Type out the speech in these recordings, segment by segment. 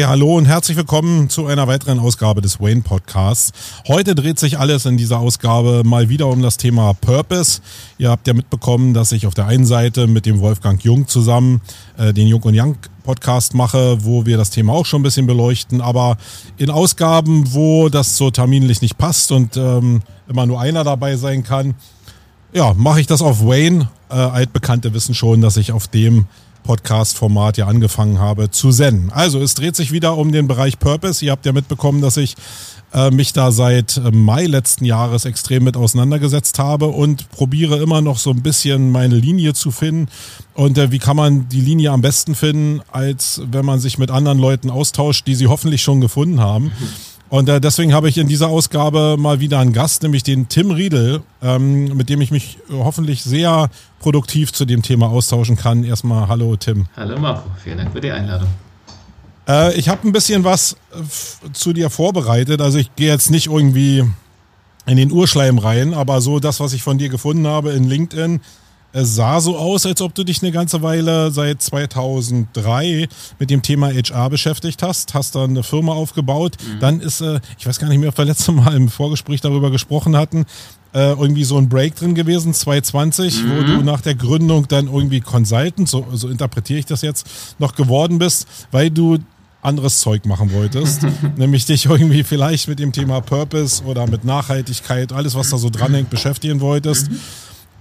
Hey, hallo und herzlich willkommen zu einer weiteren Ausgabe des Wayne Podcasts. Heute dreht sich alles in dieser Ausgabe mal wieder um das Thema Purpose. Ihr habt ja mitbekommen, dass ich auf der einen Seite mit dem Wolfgang Jung zusammen äh, den Jung und Young Podcast mache, wo wir das Thema auch schon ein bisschen beleuchten, aber in Ausgaben, wo das so terminlich nicht passt und ähm, immer nur einer dabei sein kann, ja, mache ich das auf Wayne. Äh, Altbekannte wissen schon, dass ich auf dem Podcast-Format ja angefangen habe zu senden. Also es dreht sich wieder um den Bereich Purpose. Ihr habt ja mitbekommen, dass ich äh, mich da seit äh, Mai letzten Jahres extrem mit auseinandergesetzt habe und probiere immer noch so ein bisschen meine Linie zu finden. Und äh, wie kann man die Linie am besten finden, als wenn man sich mit anderen Leuten austauscht, die sie hoffentlich schon gefunden haben. Mhm. Und äh, deswegen habe ich in dieser Ausgabe mal wieder einen Gast, nämlich den Tim Riedel, ähm, mit dem ich mich hoffentlich sehr produktiv zu dem Thema austauschen kann. Erstmal hallo Tim. Hallo Marco, vielen Dank für die Einladung. Äh, ich habe ein bisschen was äh, zu dir vorbereitet. Also ich gehe jetzt nicht irgendwie in den Urschleim rein, aber so das, was ich von dir gefunden habe in LinkedIn, es sah so aus, als ob du dich eine ganze Weile seit 2003 mit dem Thema HR beschäftigt hast, hast dann eine Firma aufgebaut. Mhm. Dann ist, äh, ich weiß gar nicht mehr, ob wir letzte Mal im Vorgespräch darüber gesprochen hatten, äh, irgendwie so ein Break drin gewesen, 2020, mhm. wo du nach der Gründung dann irgendwie Consultant, so, so interpretiere ich das jetzt, noch geworden bist, weil du anderes Zeug machen wolltest, nämlich dich irgendwie vielleicht mit dem Thema Purpose oder mit Nachhaltigkeit, alles was da so dranhängt, beschäftigen wolltest. Mhm.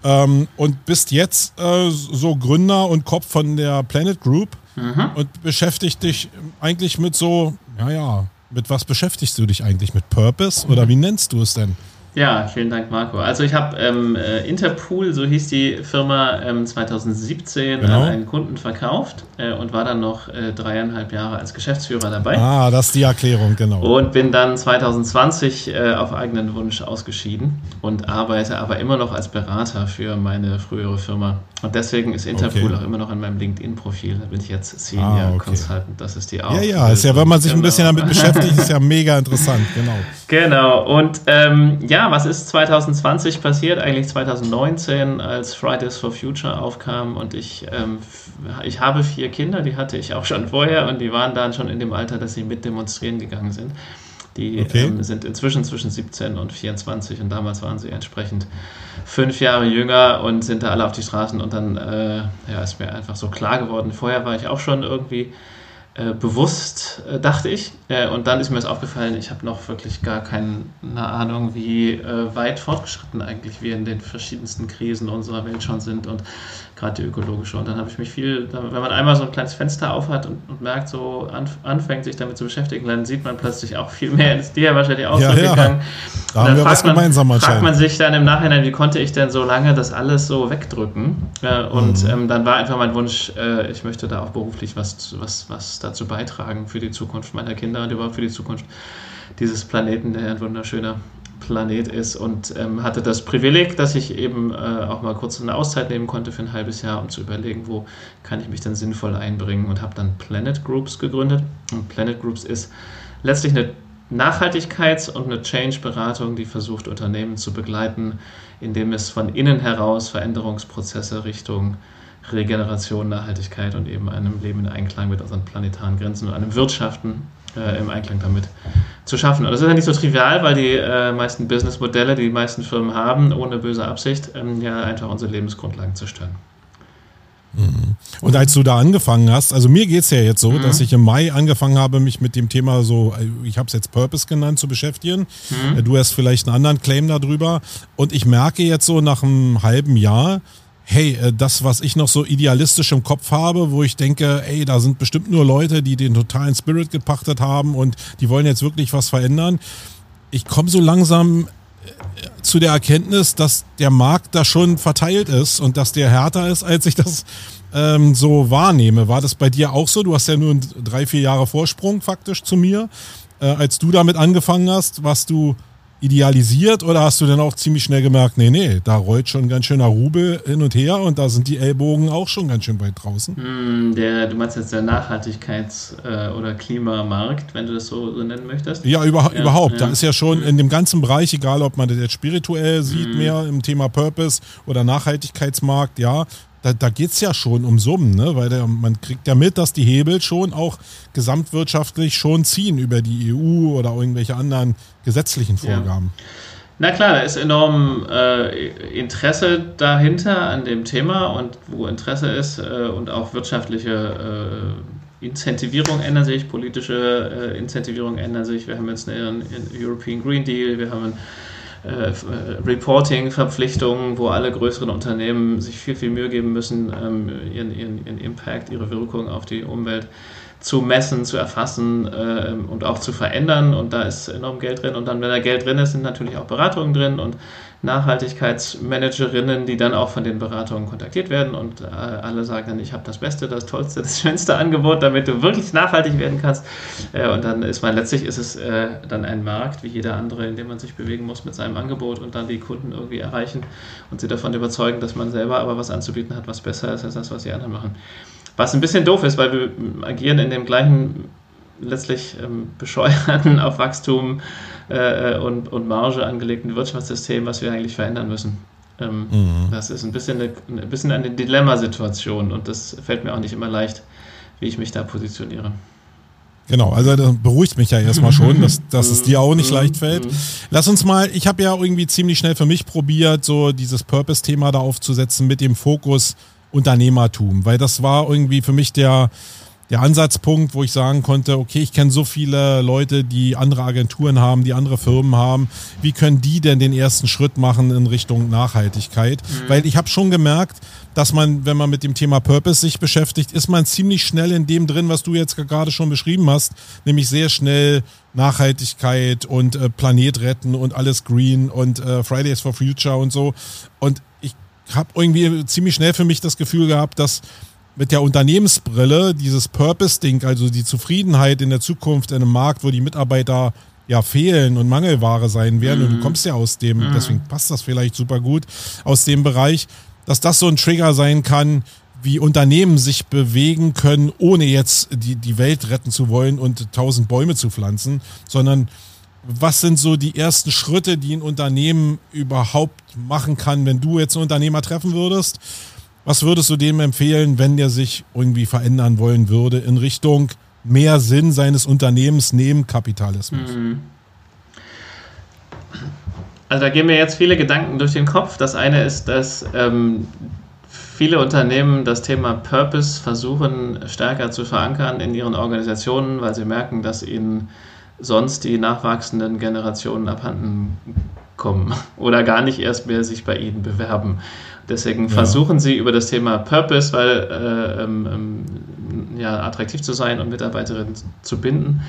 Ähm, und bist jetzt äh, so Gründer und Kopf von der Planet Group mhm. und beschäftigt dich eigentlich mit so, ja, ja, mit was beschäftigst du dich eigentlich? Mit Purpose oder wie nennst du es denn? Ja, vielen Dank, Marco. Also ich habe ähm, äh, Interpool, so hieß die Firma, ähm, 2017 genau. an einen Kunden verkauft äh, und war dann noch äh, dreieinhalb Jahre als Geschäftsführer dabei. Ah, das ist die Erklärung, genau. Und bin dann 2020 äh, auf eigenen Wunsch ausgeschieden und arbeite aber immer noch als Berater für meine frühere Firma. Und deswegen ist Interpool okay. auch immer noch in meinem LinkedIn-Profil. Da bin ich jetzt Senior ah, okay. Consultant. Das ist die auch. Ja, ja, ist ja, wenn man sich genau. ein bisschen damit beschäftigt, ist ja mega interessant, genau. Genau. Und ähm, ja, was ist 2020 passiert? Eigentlich 2019, als Fridays for Future aufkam und ich, ähm, ich habe vier Kinder, die hatte ich auch schon vorher und die waren dann schon in dem Alter, dass sie mit demonstrieren gegangen sind. Die okay. ähm, sind inzwischen zwischen 17 und 24 und damals waren sie entsprechend fünf Jahre jünger und sind da alle auf die Straßen und dann äh, ja, ist mir einfach so klar geworden. Vorher war ich auch schon irgendwie äh, bewusst, äh, dachte ich. Äh, und dann ist mir das aufgefallen, ich habe noch wirklich gar keine Ahnung, wie äh, weit fortgeschritten eigentlich wir in den verschiedensten Krisen unserer Welt schon sind und gerade die ökologische. Und dann habe ich mich viel, wenn man einmal so ein kleines Fenster aufhat und, und merkt, so anf anfängt, sich damit zu beschäftigen, dann sieht man plötzlich auch viel mehr. Ist dir ja wahrscheinlich auch ja, so ja. gegangen. Da haben wir was man, gemeinsam fragt man sich dann im Nachhinein, wie konnte ich denn so lange das alles so wegdrücken? Und mhm. ähm, dann war einfach mein Wunsch, äh, ich möchte da auch beruflich was, was, was dazu beitragen für die Zukunft meiner Kinder und überhaupt für die Zukunft dieses Planeten, der ein wunderschöner Planet ist und ähm, hatte das Privileg, dass ich eben äh, auch mal kurz eine Auszeit nehmen konnte für ein halbes Jahr, um zu überlegen, wo kann ich mich dann sinnvoll einbringen und habe dann Planet Groups gegründet. Und Planet Groups ist letztlich eine Nachhaltigkeits- und eine Change-Beratung, die versucht, Unternehmen zu begleiten, indem es von innen heraus Veränderungsprozesse Richtung Regeneration, Nachhaltigkeit und eben einem Leben in Einklang mit unseren planetaren Grenzen und einem Wirtschaften äh, im Einklang damit zu schaffen. Und das ist ja nicht so trivial, weil die äh, meisten Businessmodelle, die die meisten Firmen haben, ohne böse Absicht, ähm, ja einfach unsere Lebensgrundlagen zerstören. Mhm. Und als du da angefangen hast, also mir geht es ja jetzt so, mhm. dass ich im Mai angefangen habe, mich mit dem Thema so, ich habe es jetzt Purpose genannt, zu beschäftigen. Mhm. Du hast vielleicht einen anderen Claim darüber. Und ich merke jetzt so nach einem halben Jahr, hey, äh, das, was ich noch so idealistisch im Kopf habe, wo ich denke, ey, da sind bestimmt nur Leute, die den totalen Spirit gepachtet haben und die wollen jetzt wirklich was verändern. Ich komme so langsam äh, zu der Erkenntnis, dass der Markt da schon verteilt ist und dass der härter ist, als ich das ähm, so wahrnehme. War das bei dir auch so? Du hast ja nur drei, vier Jahre Vorsprung faktisch zu mir. Äh, als du damit angefangen hast, warst du idealisiert oder hast du dann auch ziemlich schnell gemerkt, nee, nee, da rollt schon ein ganz schöner Rubel hin und her und da sind die Ellbogen auch schon ganz schön weit draußen? Hm, der, du meinst jetzt der Nachhaltigkeits- äh, oder Klimamarkt, wenn du das so, so nennen möchtest? Ja, über, ja überhaupt. Ja. Da ist ja schon in dem ganzen Bereich, egal ob man das jetzt spirituell sieht, mhm. mehr im Thema Purpose oder Nachhaltigkeitsmarkt, ja, da, da geht es ja schon um Summen, ne? weil der, man kriegt ja mit, dass die Hebel schon auch gesamtwirtschaftlich schon ziehen über die EU oder irgendwelche anderen gesetzlichen Vorgaben. Ja. Na klar, da ist enorm äh, Interesse dahinter an dem Thema und wo Interesse ist äh, und auch wirtschaftliche äh, Incentivierung ändern sich, politische äh, Incentivierung ändern sich. Wir haben jetzt einen, einen European Green Deal, wir haben einen äh, Reporting-Verpflichtungen, wo alle größeren Unternehmen sich viel, viel Mühe geben müssen, ähm, ihren, ihren, ihren Impact, ihre Wirkung auf die Umwelt zu messen, zu erfassen äh, und auch zu verändern. Und da ist enorm Geld drin. Und dann, wenn da Geld drin ist, sind natürlich auch Beratungen drin und Nachhaltigkeitsmanagerinnen, die dann auch von den Beratungen kontaktiert werden und äh, alle sagen dann, ich habe das Beste, das Tollste, das schönste Angebot, damit du wirklich nachhaltig werden kannst. Äh, und dann ist man letztlich ist es äh, dann ein Markt wie jeder andere, in dem man sich bewegen muss mit seinem Angebot und dann die Kunden irgendwie erreichen und sie davon überzeugen, dass man selber aber was anzubieten hat, was besser ist als das, was die anderen machen. Was ein bisschen doof ist, weil wir agieren in dem gleichen letztlich ähm, bescheuerten auf Wachstum äh, und, und Marge angelegten Wirtschaftssystem, was wir eigentlich verändern müssen. Ähm, mhm. Das ist ein bisschen eine, ein bisschen eine Dilemmasituation und das fällt mir auch nicht immer leicht, wie ich mich da positioniere. Genau, also das beruhigt mich ja erstmal schon, dass, dass es dir auch nicht leicht fällt. Lass uns mal, ich habe ja irgendwie ziemlich schnell für mich probiert, so dieses Purpose-Thema da aufzusetzen mit dem Fokus Unternehmertum, weil das war irgendwie für mich der, der Ansatzpunkt, wo ich sagen konnte, okay, ich kenne so viele Leute, die andere Agenturen haben, die andere Firmen haben. Wie können die denn den ersten Schritt machen in Richtung Nachhaltigkeit? Mhm. Weil ich habe schon gemerkt, dass man, wenn man mit dem Thema Purpose sich beschäftigt, ist man ziemlich schnell in dem drin, was du jetzt gerade schon beschrieben hast, nämlich sehr schnell Nachhaltigkeit und äh, Planet retten und alles green und äh, Fridays for Future und so. Und habe irgendwie ziemlich schnell für mich das Gefühl gehabt, dass mit der Unternehmensbrille dieses Purpose-Ding, also die Zufriedenheit in der Zukunft in einem Markt, wo die Mitarbeiter ja fehlen und Mangelware sein werden, mhm. und du mhm. kommst ja aus dem, mhm. deswegen passt das vielleicht super gut, aus dem Bereich, dass das so ein Trigger sein kann, wie Unternehmen sich bewegen können, ohne jetzt die, die Welt retten zu wollen und tausend Bäume zu pflanzen, sondern was sind so die ersten Schritte, die ein Unternehmen überhaupt machen kann, wenn du jetzt einen Unternehmer treffen würdest? Was würdest du dem empfehlen, wenn der sich irgendwie verändern wollen würde in Richtung mehr Sinn seines Unternehmens neben Kapitalismus? Mhm. Also da gehen mir jetzt viele Gedanken durch den Kopf. Das eine ist, dass ähm, viele Unternehmen das Thema Purpose versuchen stärker zu verankern in ihren Organisationen, weil sie merken, dass ihnen sonst die nachwachsenden Generationen abhanden kommen oder gar nicht erst mehr sich bei ihnen bewerben. Deswegen ja. versuchen sie über das Thema Purpose, weil äh, ähm, ähm, ja, attraktiv zu sein und Mitarbeiterinnen zu binden.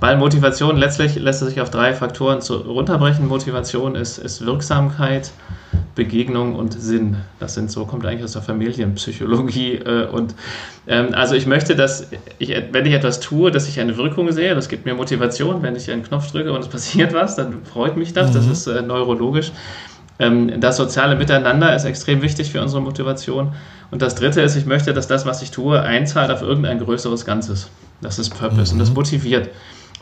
Weil Motivation letztlich lässt sich auf drei Faktoren zu, runterbrechen. Motivation ist, ist Wirksamkeit, Begegnung und Sinn. Das sind so, kommt eigentlich aus der Familienpsychologie. Äh, und ähm, also ich möchte, dass ich, wenn ich etwas tue, dass ich eine Wirkung sehe, das gibt mir Motivation. Wenn ich einen Knopf drücke und es passiert was, dann freut mich das. Mhm. Das ist äh, neurologisch. Ähm, das soziale Miteinander ist extrem wichtig für unsere Motivation. Und das dritte ist, ich möchte, dass das, was ich tue, einzahlt auf irgendein größeres Ganzes. Das ist Purpose mhm. und das motiviert.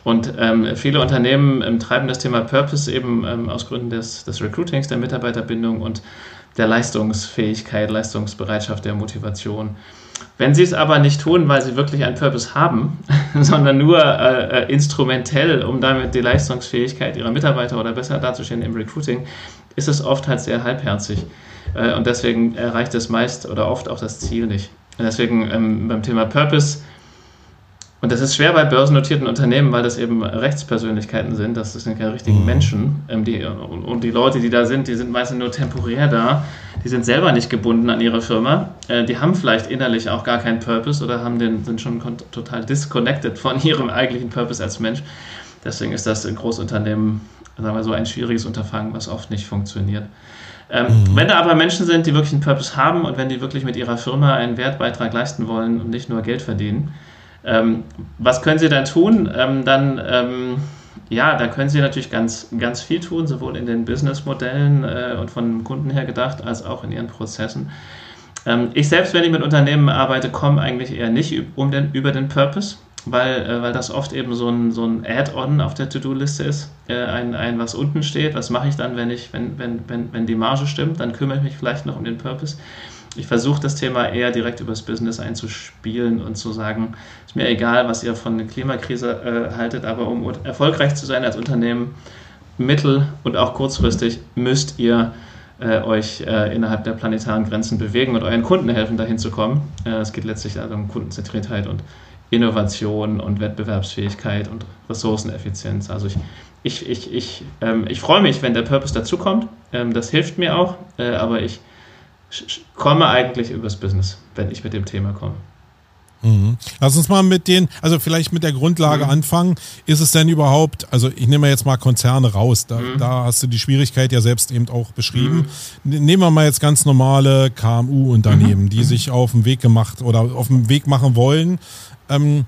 Und ähm, viele Unternehmen ähm, treiben das Thema Purpose eben ähm, aus Gründen des, des Recruitings, der Mitarbeiterbindung und der Leistungsfähigkeit, Leistungsbereitschaft, der Motivation. Wenn sie es aber nicht tun, weil sie wirklich einen Purpose haben, sondern nur äh, äh, instrumentell, um damit die Leistungsfähigkeit ihrer Mitarbeiter oder besser darzustellen im Recruiting, ist es oft halt sehr halbherzig. Äh, und deswegen erreicht es meist oder oft auch das Ziel nicht. Und deswegen ähm, beim Thema Purpose und das ist schwer bei börsennotierten Unternehmen, weil das eben Rechtspersönlichkeiten sind. Das sind keine richtigen mhm. Menschen. Ähm, die, und die Leute, die da sind, die sind meistens nur temporär da. Die sind selber nicht gebunden an ihre Firma. Äh, die haben vielleicht innerlich auch gar keinen Purpose oder haben den, sind schon total disconnected von ihrem eigentlichen Purpose als Mensch. Deswegen ist das in Großunternehmen, sagen wir so, ein schwieriges Unterfangen, was oft nicht funktioniert. Ähm, mhm. Wenn da aber Menschen sind, die wirklich einen Purpose haben und wenn die wirklich mit ihrer Firma einen Wertbeitrag leisten wollen und nicht nur Geld verdienen, ähm, was können Sie dann tun? Ähm, dann, ähm, ja, da können Sie natürlich ganz, ganz viel tun, sowohl in den Businessmodellen äh, und von Kunden her gedacht, als auch in Ihren Prozessen. Ähm, ich selbst, wenn ich mit Unternehmen arbeite, komme eigentlich eher nicht um den, über den Purpose, weil, äh, weil das oft eben so ein, so ein Add-on auf der To-Do-Liste ist, äh, ein, ein, was unten steht. Was mache ich dann, wenn, ich, wenn, wenn, wenn, wenn die Marge stimmt? Dann kümmere ich mich vielleicht noch um den Purpose. ich versuche das Thema eher direkt übers Business einzuspielen und zu sagen, ist mir egal, was ihr von der Klimakrise äh, haltet, aber um erfolgreich zu sein als Unternehmen, mittel- und auch kurzfristig müsst ihr äh, euch äh, innerhalb der planetaren Grenzen bewegen und euren Kunden helfen, dahin zu kommen. Äh, es geht letztlich also um Kundenzentriertheit und Innovation und Wettbewerbsfähigkeit und Ressourceneffizienz. Also ich, ich, ich, ich, ähm, ich freue mich, wenn der Purpose dazukommt. Ähm, das hilft mir auch, äh, aber ich komme eigentlich übers Business, wenn ich mit dem Thema komme. Mhm. Lass uns mal mit den, also vielleicht mit der Grundlage mhm. anfangen. Ist es denn überhaupt, also ich nehme jetzt mal Konzerne raus, da, mhm. da hast du die Schwierigkeit ja selbst eben auch beschrieben. Mhm. Nehmen wir mal jetzt ganz normale KMU-Unternehmen, mhm. die sich auf den Weg gemacht oder auf den Weg machen wollen. Ähm,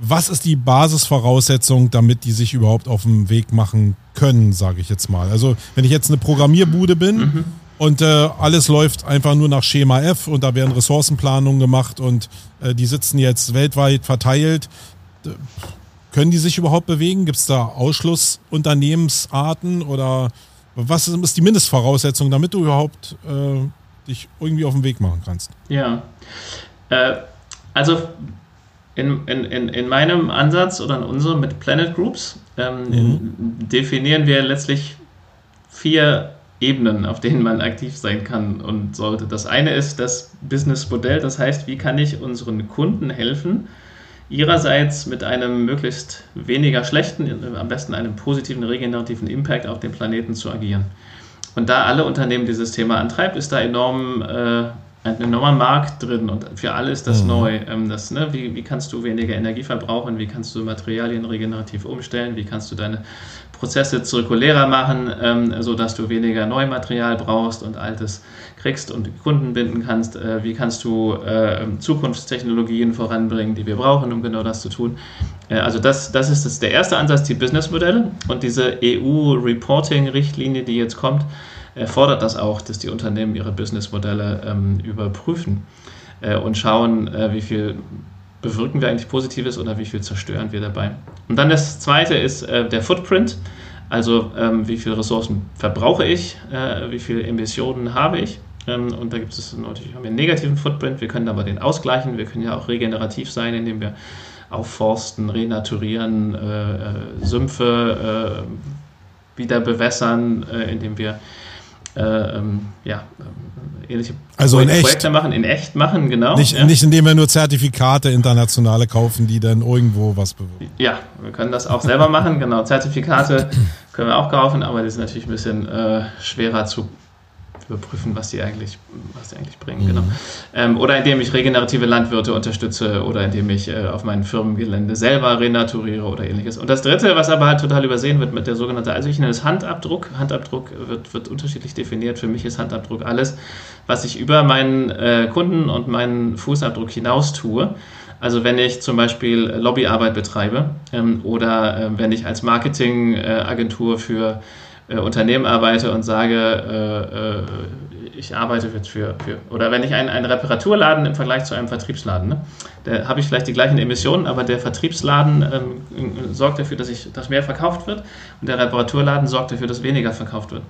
was ist die Basisvoraussetzung, damit die sich überhaupt auf den Weg machen können, sage ich jetzt mal. Also wenn ich jetzt eine Programmierbude bin mhm. und äh, alles läuft einfach nur nach Schema F und da werden Ressourcenplanungen gemacht und äh, die sitzen jetzt weltweit verteilt, können die sich überhaupt bewegen? Gibt es da Ausschlussunternehmensarten oder was ist die Mindestvoraussetzung, damit du überhaupt äh, dich irgendwie auf den Weg machen kannst? Ja, äh, also in, in, in meinem Ansatz oder in unserem mit Planet Groups ähm, mhm. definieren wir letztlich vier Ebenen, auf denen man aktiv sein kann und sollte. Das eine ist das Businessmodell, das heißt, wie kann ich unseren Kunden helfen, ihrerseits mit einem möglichst weniger schlechten, am besten einem positiven regenerativen Impact auf den Planeten zu agieren. Und da alle Unternehmen dieses Thema antreibt, ist da enorm äh, ein enormer Markt drin und für alle ist das mhm. neu. Ähm, das, ne, wie, wie kannst du weniger Energie verbrauchen? Wie kannst du Materialien regenerativ umstellen? Wie kannst du deine Prozesse zirkulärer machen, ähm, sodass du weniger Neumaterial brauchst und altes kriegst und Kunden binden kannst? Äh, wie kannst du äh, Zukunftstechnologien voranbringen, die wir brauchen, um genau das zu tun? Äh, also das, das ist das, der erste Ansatz, die Businessmodelle und diese EU-Reporting-Richtlinie, die jetzt kommt, erfordert das auch, dass die Unternehmen ihre Businessmodelle ähm, überprüfen äh, und schauen, äh, wie viel bewirken wir eigentlich Positives oder wie viel zerstören wir dabei. Und dann das zweite ist äh, der Footprint, also ähm, wie viele Ressourcen verbrauche ich, äh, wie viele Emissionen habe ich. Ähm, und da gibt es natürlich haben wir einen negativen Footprint, wir können aber den ausgleichen, wir können ja auch regenerativ sein, indem wir aufforsten, renaturieren, äh, äh, Sümpfe wieder bewässern, indem wir äh, ähm, ja, äh, ähnliche also Projek in Projekte machen, in echt machen, genau. Nicht, ja. nicht indem wir nur Zertifikate internationale kaufen, die dann irgendwo was bewirken. Ja, wir können das auch selber machen, genau. Zertifikate können wir auch kaufen, aber die sind natürlich ein bisschen äh, schwerer zu überprüfen, was die eigentlich, was die eigentlich bringen. Genau. Mhm. Genau. Ähm, oder indem ich regenerative Landwirte unterstütze oder indem ich äh, auf meinem Firmengelände selber renaturiere oder ähnliches. Und das Dritte, was aber halt total übersehen wird mit der sogenannten, also ich nenne es Handabdruck. Handabdruck wird, wird unterschiedlich definiert. Für mich ist Handabdruck alles, was ich über meinen äh, Kunden und meinen Fußabdruck hinaus tue. Also wenn ich zum Beispiel Lobbyarbeit betreibe ähm, oder äh, wenn ich als Marketingagentur für äh, Unternehmen arbeite und sage, äh, äh, ich arbeite jetzt für, für oder wenn ich einen, einen Reparaturladen im Vergleich zu einem Vertriebsladen, ne, da habe ich vielleicht die gleichen Emissionen, aber der Vertriebsladen ähm, sorgt dafür, dass, ich, dass mehr verkauft wird und der Reparaturladen sorgt dafür, dass weniger verkauft wird.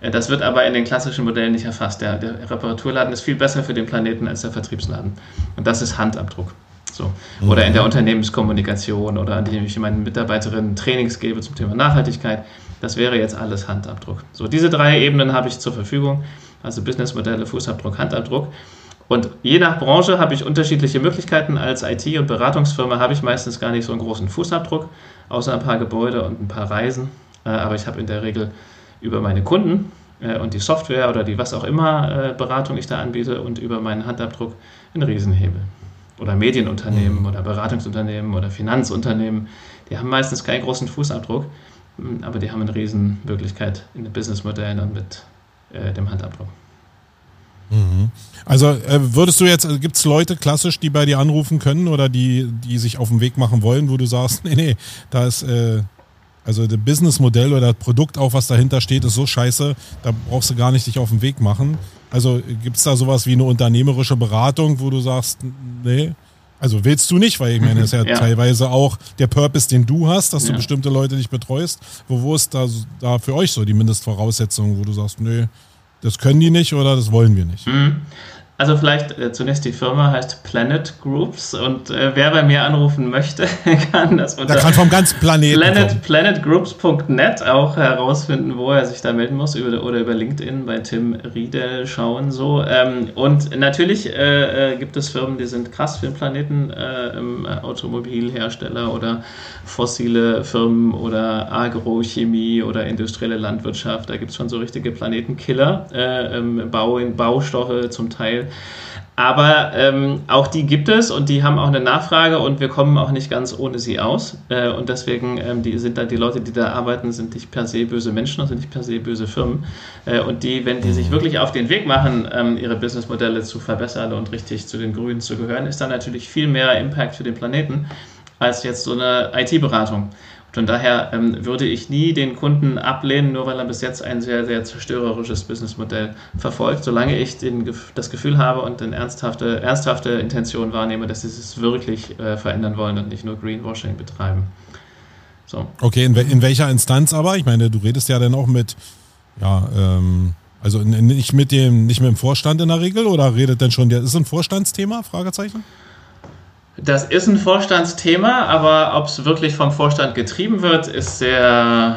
Äh, das wird aber in den klassischen Modellen nicht erfasst. Der, der, Reparaturladen ist viel besser für den Planeten als der Vertriebsladen. Und das ist Handabdruck. So. Oder in der mhm. Unternehmenskommunikation oder indem ich meinen Mitarbeiterinnen Trainings gebe zum Thema Nachhaltigkeit. Das wäre jetzt alles Handabdruck. So, diese drei Ebenen habe ich zur Verfügung, also Businessmodelle, Fußabdruck, Handabdruck. Und je nach Branche habe ich unterschiedliche Möglichkeiten. Als IT- und Beratungsfirma habe ich meistens gar nicht so einen großen Fußabdruck, außer ein paar Gebäude und ein paar Reisen. Äh, aber ich habe in der Regel über meine Kunden äh, und die Software oder die was auch immer äh, Beratung ich da anbiete und über meinen Handabdruck einen Riesenhebel. Oder Medienunternehmen mhm. oder Beratungsunternehmen oder Finanzunternehmen, die haben meistens keinen großen Fußabdruck aber die haben eine riesen Möglichkeit in den Businessmodellen und mit äh, dem Handabdruck. Mhm. Also äh, würdest du jetzt, also gibt es Leute klassisch, die bei dir anrufen können oder die, die sich auf den Weg machen wollen, wo du sagst, nee, nee, da ist, äh, also das Businessmodell oder das Produkt auch, was dahinter steht, ist so scheiße, da brauchst du gar nicht dich auf den Weg machen. Also gibt es da sowas wie eine unternehmerische Beratung, wo du sagst, nee, also willst du nicht, weil ich meine, das ist ja, ja, teilweise auch der Purpose, den du hast, dass ja. du bestimmte Leute nicht betreust. Wo, wo ist da, da für euch so die Mindestvoraussetzung, wo du sagst, nö, das können die nicht oder das wollen wir nicht? Mhm. Also vielleicht äh, zunächst die Firma heißt Planet Groups und äh, wer bei mir anrufen möchte, kann das unter Der kann vom ganzen Planeten Planet, planetgroups.net auch herausfinden, wo er sich da melden muss über, oder über LinkedIn bei Tim Riedel schauen so. Ähm, und natürlich äh, äh gibt es Firmen, die sind krass für den Planeten, äh, im Automobilhersteller oder fossile Firmen oder Agrochemie oder industrielle Landwirtschaft. Da gibt es schon so richtige Planetenkiller, äh, Bau, Baustoffe zum Teil aber ähm, auch die gibt es und die haben auch eine Nachfrage und wir kommen auch nicht ganz ohne sie aus. Äh, und deswegen ähm, die sind da die Leute, die da arbeiten, sind nicht per se böse Menschen und sind nicht per se böse Firmen. Äh, und die, wenn die sich wirklich auf den Weg machen, ähm, ihre Businessmodelle zu verbessern und richtig zu den Grünen zu gehören, ist da natürlich viel mehr Impact für den Planeten als jetzt so eine IT-Beratung. Von daher ähm, würde ich nie den Kunden ablehnen, nur weil er bis jetzt ein sehr, sehr zerstörerisches Businessmodell verfolgt, solange ich den, das Gefühl habe und eine ernsthafte, ernsthafte Intention wahrnehme, dass sie es wirklich äh, verändern wollen und nicht nur Greenwashing betreiben. So. Okay, in, in, welcher Instanz aber? Ich meine, du redest ja dann auch mit, ja, ähm, also nicht mit dem, nicht mit dem Vorstand in der Regel oder redet denn schon der, ist ein Vorstandsthema? Fragezeichen? Das ist ein Vorstandsthema, aber ob es wirklich vom Vorstand getrieben wird, ist sehr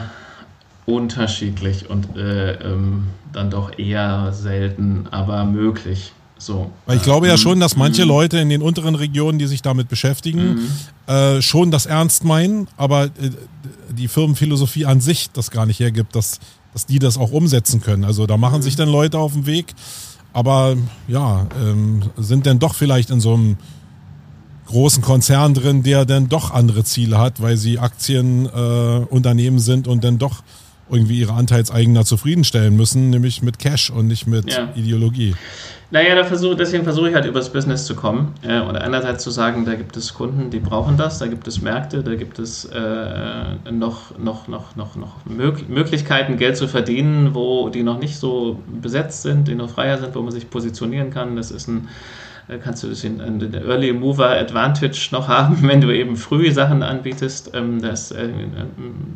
unterschiedlich und äh, ähm, dann doch eher selten, aber möglich. So. Weil ich glaube ja ähm, schon, dass manche mhm. Leute in den unteren Regionen, die sich damit beschäftigen, mhm. äh, schon das ernst meinen, aber äh, die Firmenphilosophie an sich das gar nicht hergibt, dass, dass die das auch umsetzen können. Also da machen mhm. sich dann Leute auf den Weg, aber ja, ähm, sind dann doch vielleicht in so einem großen Konzern drin, der dann doch andere Ziele hat, weil sie Aktienunternehmen äh, sind und dann doch irgendwie ihre Anteilseigner zufriedenstellen müssen, nämlich mit Cash und nicht mit ja. Ideologie. Naja, da versuch, deswegen versuche ich halt übers Business zu kommen äh, und einerseits zu sagen, da gibt es Kunden, die brauchen das, da gibt es Märkte, da gibt es äh, noch, noch, noch, noch, noch Möglichkeiten, Geld zu verdienen, wo die noch nicht so besetzt sind, die noch freier sind, wo man sich positionieren kann. Das ist ein kannst du in der Early Mover Advantage noch haben, wenn du eben früh Sachen anbietest. Ähm, das, äh,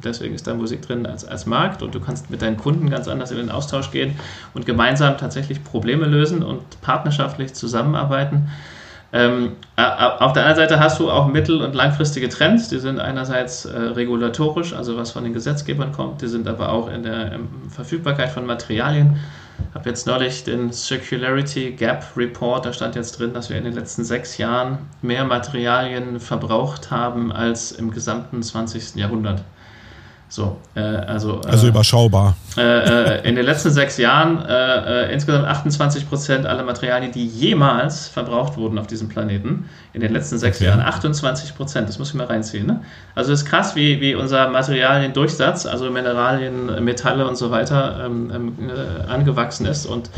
deswegen ist da Musik drin als, als Markt und du kannst mit deinen Kunden ganz anders in den Austausch gehen und gemeinsam tatsächlich Probleme lösen und partnerschaftlich zusammenarbeiten. Ähm, auf der anderen Seite hast du auch mittel- und langfristige Trends, die sind einerseits äh, regulatorisch, also was von den Gesetzgebern kommt, die sind aber auch in der ähm, Verfügbarkeit von Materialien habe jetzt neulich den Circularity Gap Report, da stand jetzt drin, dass wir in den letzten sechs Jahren mehr Materialien verbraucht haben als im gesamten 20. Jahrhundert. So, äh, also, äh, also überschaubar. Äh, äh, in den letzten sechs Jahren äh, insgesamt 28 Prozent aller Materialien, die jemals verbraucht wurden auf diesem Planeten. In den letzten sechs okay. Jahren 28 Prozent, das muss ich mal reinziehen. Ne? Also es ist krass, wie, wie unser Materialiendurchsatz, also Mineralien, Metalle und so weiter, ähm, ähm, angewachsen ist. Und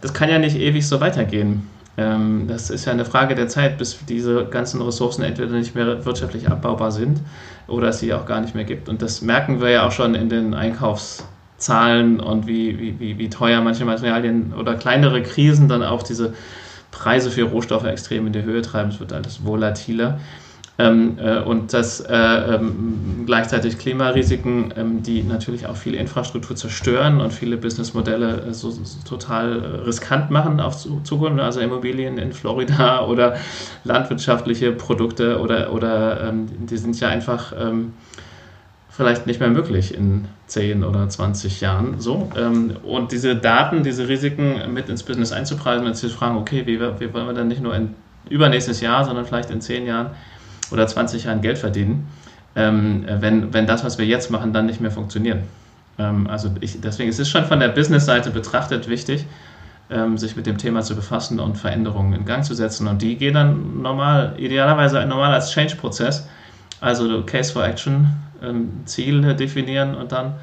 das kann ja nicht ewig so weitergehen. Ähm, das ist ja eine Frage der Zeit, bis diese ganzen Ressourcen entweder nicht mehr wirtschaftlich abbaubar sind oder es sie auch gar nicht mehr gibt. Und das merken wir ja auch schon in den Einkaufszahlen und wie, wie, wie, wie teuer manche Materialien oder kleinere Krisen dann auch diese Preise für Rohstoffe extrem in die Höhe treiben. Es wird alles volatiler. Ähm, äh, und das äh, ähm, gleichzeitig Klimarisiken, ähm, die natürlich auch viele Infrastruktur zerstören und viele Businessmodelle äh, so, so, total äh, riskant machen auf Zukunft, also Immobilien in Florida oder landwirtschaftliche Produkte oder, oder ähm, die sind ja einfach ähm, vielleicht nicht mehr möglich in 10 oder 20 Jahren. So. Ähm, und diese Daten, diese Risiken mit ins Business einzupreisen und zu fragen, okay, wie, wie wollen wir dann nicht nur in übernächstes Jahr, sondern vielleicht in 10 Jahren oder 20 Jahren Geld verdienen, ähm, wenn, wenn das, was wir jetzt machen, dann nicht mehr funktioniert. Ähm, also ich, deswegen ist es schon von der Business-Seite betrachtet wichtig, ähm, sich mit dem Thema zu befassen und Veränderungen in Gang zu setzen. Und die gehen dann normal, idealerweise normal als Change-Prozess, also Case for Action, ähm, Ziel definieren und dann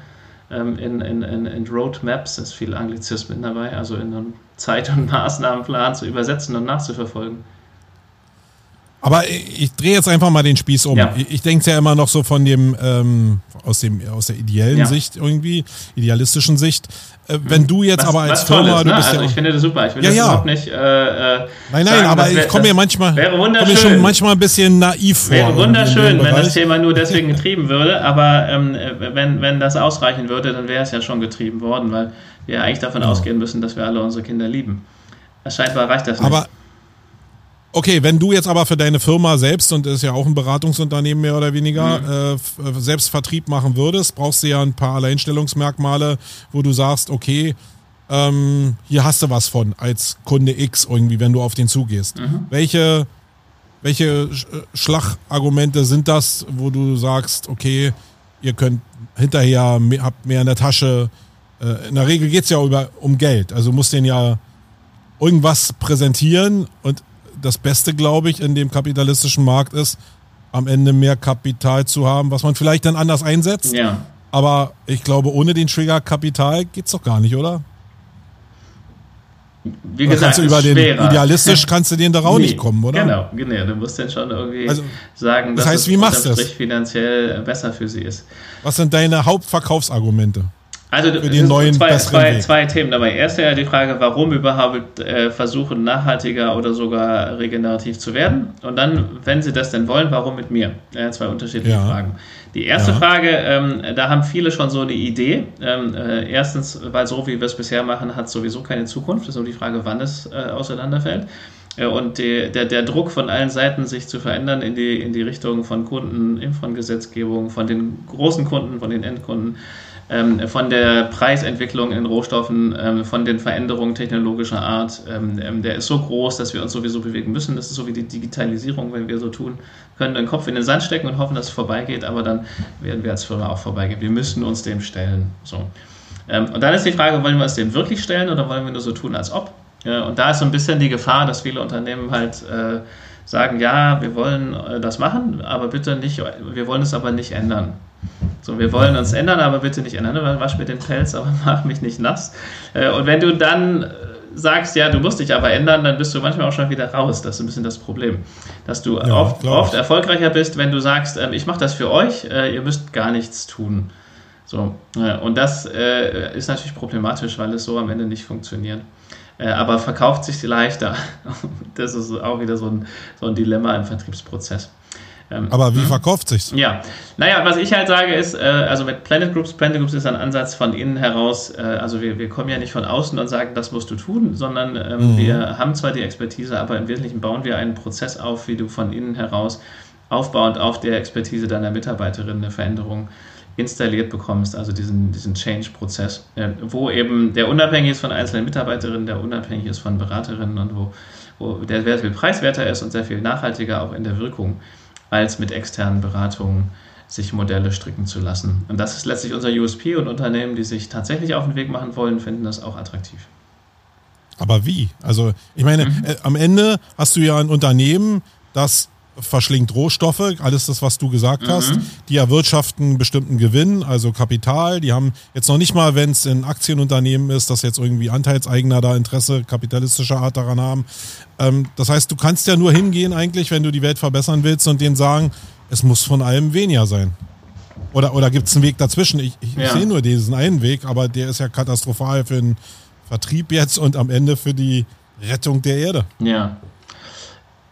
ähm, in, in, in, in Roadmaps, ist viel Anglizismen dabei, also in einem Zeit- und Maßnahmenplan zu übersetzen und nachzuverfolgen. Aber ich drehe jetzt einfach mal den Spieß um. Ja. Ich, denke es ja immer noch so von dem, ähm, aus dem, aus der ideellen ja. Sicht irgendwie, idealistischen Sicht. Äh, wenn du jetzt was, aber als Firma, ist, ne? du bist also ja, ich finde das super. Ich will ja, das ja. überhaupt nicht. Äh, äh nein, nein, sagen, aber wär, ich komme mir manchmal, wäre wunderschön. schon manchmal ein bisschen naiv vor. Wäre wunderschön, wenn das Thema nur deswegen getrieben würde. Aber ähm, wenn, wenn das ausreichen würde, dann wäre es ja schon getrieben worden, weil wir eigentlich davon ausgehen müssen, dass wir alle unsere Kinder lieben. Scheinbar reicht das nicht. Aber Okay, wenn du jetzt aber für deine Firma selbst, und das ist ja auch ein Beratungsunternehmen mehr oder weniger, mhm. äh, selbst Vertrieb machen würdest, brauchst du ja ein paar Alleinstellungsmerkmale, wo du sagst, okay, ähm, hier hast du was von als Kunde X irgendwie, wenn du auf den zugehst. Mhm. Welche, welche äh, Schlagargumente sind das, wo du sagst, okay, ihr könnt hinterher, habt mehr in der Tasche. Äh, in der Regel geht es ja über, um Geld. Also du musst den ja irgendwas präsentieren und das Beste, glaube ich, in dem kapitalistischen Markt ist, am Ende mehr Kapital zu haben, was man vielleicht dann anders einsetzt. Ja. Aber ich glaube, ohne den Trigger Kapital geht es doch gar nicht, oder? Wie gesagt, kannst du über den idealistisch kannst du den da auch nee, nicht kommen, oder? Genau, genau. Du musst dann schon irgendwie also, sagen, dass das heißt, wie es finanziell besser für sie ist. Was sind deine Hauptverkaufsargumente? Also für die neuen zwei, zwei, zwei, Themen dabei. Erst ja die Frage, warum überhaupt äh, versuchen, nachhaltiger oder sogar regenerativ zu werden. Und dann, wenn sie das denn wollen, warum mit mir? Äh, zwei unterschiedliche ja. Fragen. Die erste ja. Frage, ähm, da haben viele schon so eine Idee. Ähm, äh, erstens, weil so wie wir es bisher machen, hat sowieso keine Zukunft. Das ist nur die Frage, wann es äh, auseinanderfällt. Äh, und die, der, der Druck von allen Seiten, sich zu verändern in die, in die Richtung von Kunden, von Gesetzgebung, von den großen Kunden, von den Endkunden, von der Preisentwicklung in Rohstoffen, ähm, von den Veränderungen technologischer Art, ähm, ähm, der ist so groß, dass wir uns sowieso bewegen müssen. Das ist so wie die Digitalisierung, wenn wir so tun, können den Kopf in den Sand stecken und hoffen, dass es vorbeigeht, aber dann werden wir als Firma auch vorbeigehen. Wir müssen uns dem stellen. So. Ähm, und dann ist die Frage, wollen wir uns dem wirklich stellen oder wollen wir nur so tun, als ob? Und da ist so ein bisschen die Gefahr, dass viele Unternehmen halt äh, sagen, ja, wir wollen äh, das machen, aber bitte nicht, wir wollen es aber nicht ändern. So, wir wollen uns ändern, aber bitte nicht ändern. Wasch mir den Pelz, aber mach mich nicht nass. Äh, und wenn du dann äh, sagst, ja, du musst dich aber ändern, dann bist du manchmal auch schon wieder raus. Das ist ein bisschen das Problem. Dass du ja, oft, oft, erfolgreicher bist, wenn du sagst, ähm, ich mache das für euch, äh, ihr müsst gar nichts tun. So, und das ist natürlich problematisch, weil es so am Ende nicht funktioniert. Aber verkauft sich leichter. Das ist auch wieder so ein, so ein Dilemma im Vertriebsprozess. Ähm, Aber wie hm? verkauft sich's? Ja, naja, was ich halt sage ist, äh, also mit Planet Groups, Planet Groups ist ein Ansatz von innen heraus, äh, also wir, wir kommen ja nicht von außen und sagen, das musst du tun, sondern ähm, mhm. wir haben zwar die Expertise, aber im Wesentlichen bauen wir einen Prozess auf, wie du von innen heraus aufbauend auf der Expertise deiner Mitarbeiterin eine Veränderung installiert bekommst, also diesen, diesen Change-Prozess, äh, wo eben der unabhängig ist von einzelnen Mitarbeiterinnen, der unabhängig ist von Beraterinnen und wo, wo der sehr viel preiswerter ist und sehr viel nachhaltiger auch in der Wirkung als mit externen Beratungen sich Modelle stricken zu lassen. Und das ist letztlich unser USP und Unternehmen, die sich tatsächlich auf den Weg machen wollen, finden das auch attraktiv. Aber wie? Also ich meine, mhm. äh, am Ende hast du ja ein Unternehmen, das verschlingt Rohstoffe, alles das, was du gesagt mhm. hast. Die erwirtschaften bestimmten Gewinn, also Kapital. Die haben jetzt noch nicht mal, wenn es ein Aktienunternehmen ist, dass jetzt irgendwie Anteilseigner da Interesse kapitalistischer Art daran haben. Ähm, das heißt, du kannst ja nur hingehen eigentlich, wenn du die Welt verbessern willst und denen sagen, es muss von allem weniger sein. Oder, oder gibt es einen Weg dazwischen? Ich, ich ja. sehe nur diesen einen Weg, aber der ist ja katastrophal für den Vertrieb jetzt und am Ende für die Rettung der Erde. Ja,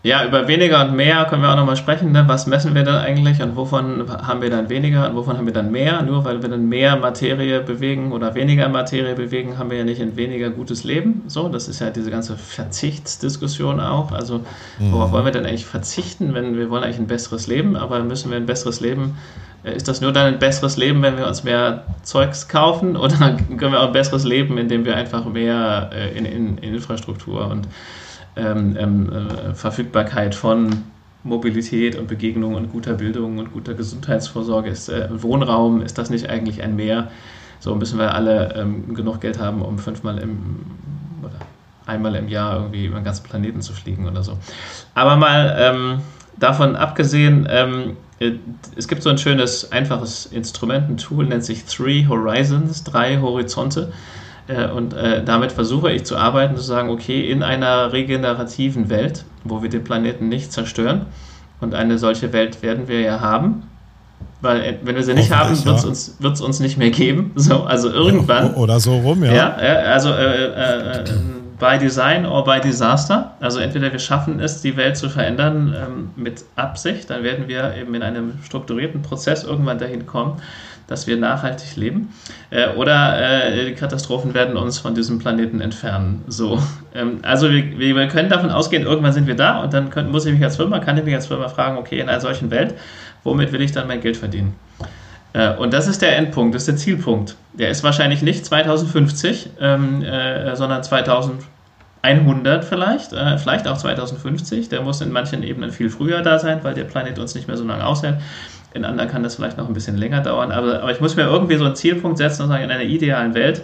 ja, über weniger und mehr können wir auch nochmal sprechen. Ne? Was messen wir denn eigentlich und wovon haben wir dann weniger und wovon haben wir dann mehr? Nur weil wir dann mehr Materie bewegen oder weniger Materie bewegen, haben wir ja nicht ein weniger gutes Leben. So, das ist ja diese ganze Verzichtsdiskussion auch. Also, mhm. worauf wollen wir denn eigentlich verzichten, wenn wir wollen eigentlich ein besseres Leben, aber müssen wir ein besseres Leben äh, ist das nur dann ein besseres Leben, wenn wir uns mehr Zeugs kaufen oder können wir auch ein besseres Leben, indem wir einfach mehr äh, in, in, in Infrastruktur und Verfügbarkeit von Mobilität und Begegnung und guter Bildung und guter Gesundheitsvorsorge ist äh, Wohnraum, ist das nicht eigentlich ein Mehr? So müssen wir alle ähm, genug Geld haben, um fünfmal im oder einmal im Jahr irgendwie über den ganzen Planeten zu fliegen oder so. Aber mal ähm, davon abgesehen, ähm, äh, es gibt so ein schönes, einfaches Instrument, ein Tool, nennt sich Three Horizons, drei Horizonte. Äh, und äh, damit versuche ich zu arbeiten, zu sagen, okay, in einer regenerativen Welt, wo wir den Planeten nicht zerstören, und eine solche Welt werden wir ja haben, weil äh, wenn wir sie nicht haben, wird es uns, wird's uns nicht mehr geben. So, also irgendwann. Oder so rum, ja. Ja, also äh, äh, by Design or by Disaster. Also entweder wir schaffen es, die Welt zu verändern ähm, mit Absicht, dann werden wir eben in einem strukturierten Prozess irgendwann dahin kommen, dass wir nachhaltig leben. Äh, oder äh, Katastrophen werden uns von diesem Planeten entfernen. So, ähm, also wir, wir, können davon ausgehen, irgendwann sind wir da und dann können, muss ich mich als Firma, kann ich mich als Firma fragen, okay, in einer solchen Welt, womit will ich dann mein Geld verdienen? Äh, und das ist der Endpunkt, das ist der Zielpunkt. Der ist wahrscheinlich nicht 2050, ähm, äh, sondern 2100 vielleicht, äh, vielleicht auch 2050. Der muss in manchen Ebenen viel früher da sein, weil der Planet uns nicht mehr so lange aushält. In anderen kann das vielleicht noch ein bisschen länger dauern. Aber, aber ich muss mir irgendwie so einen Zielpunkt setzen und sagen, in einer idealen Welt,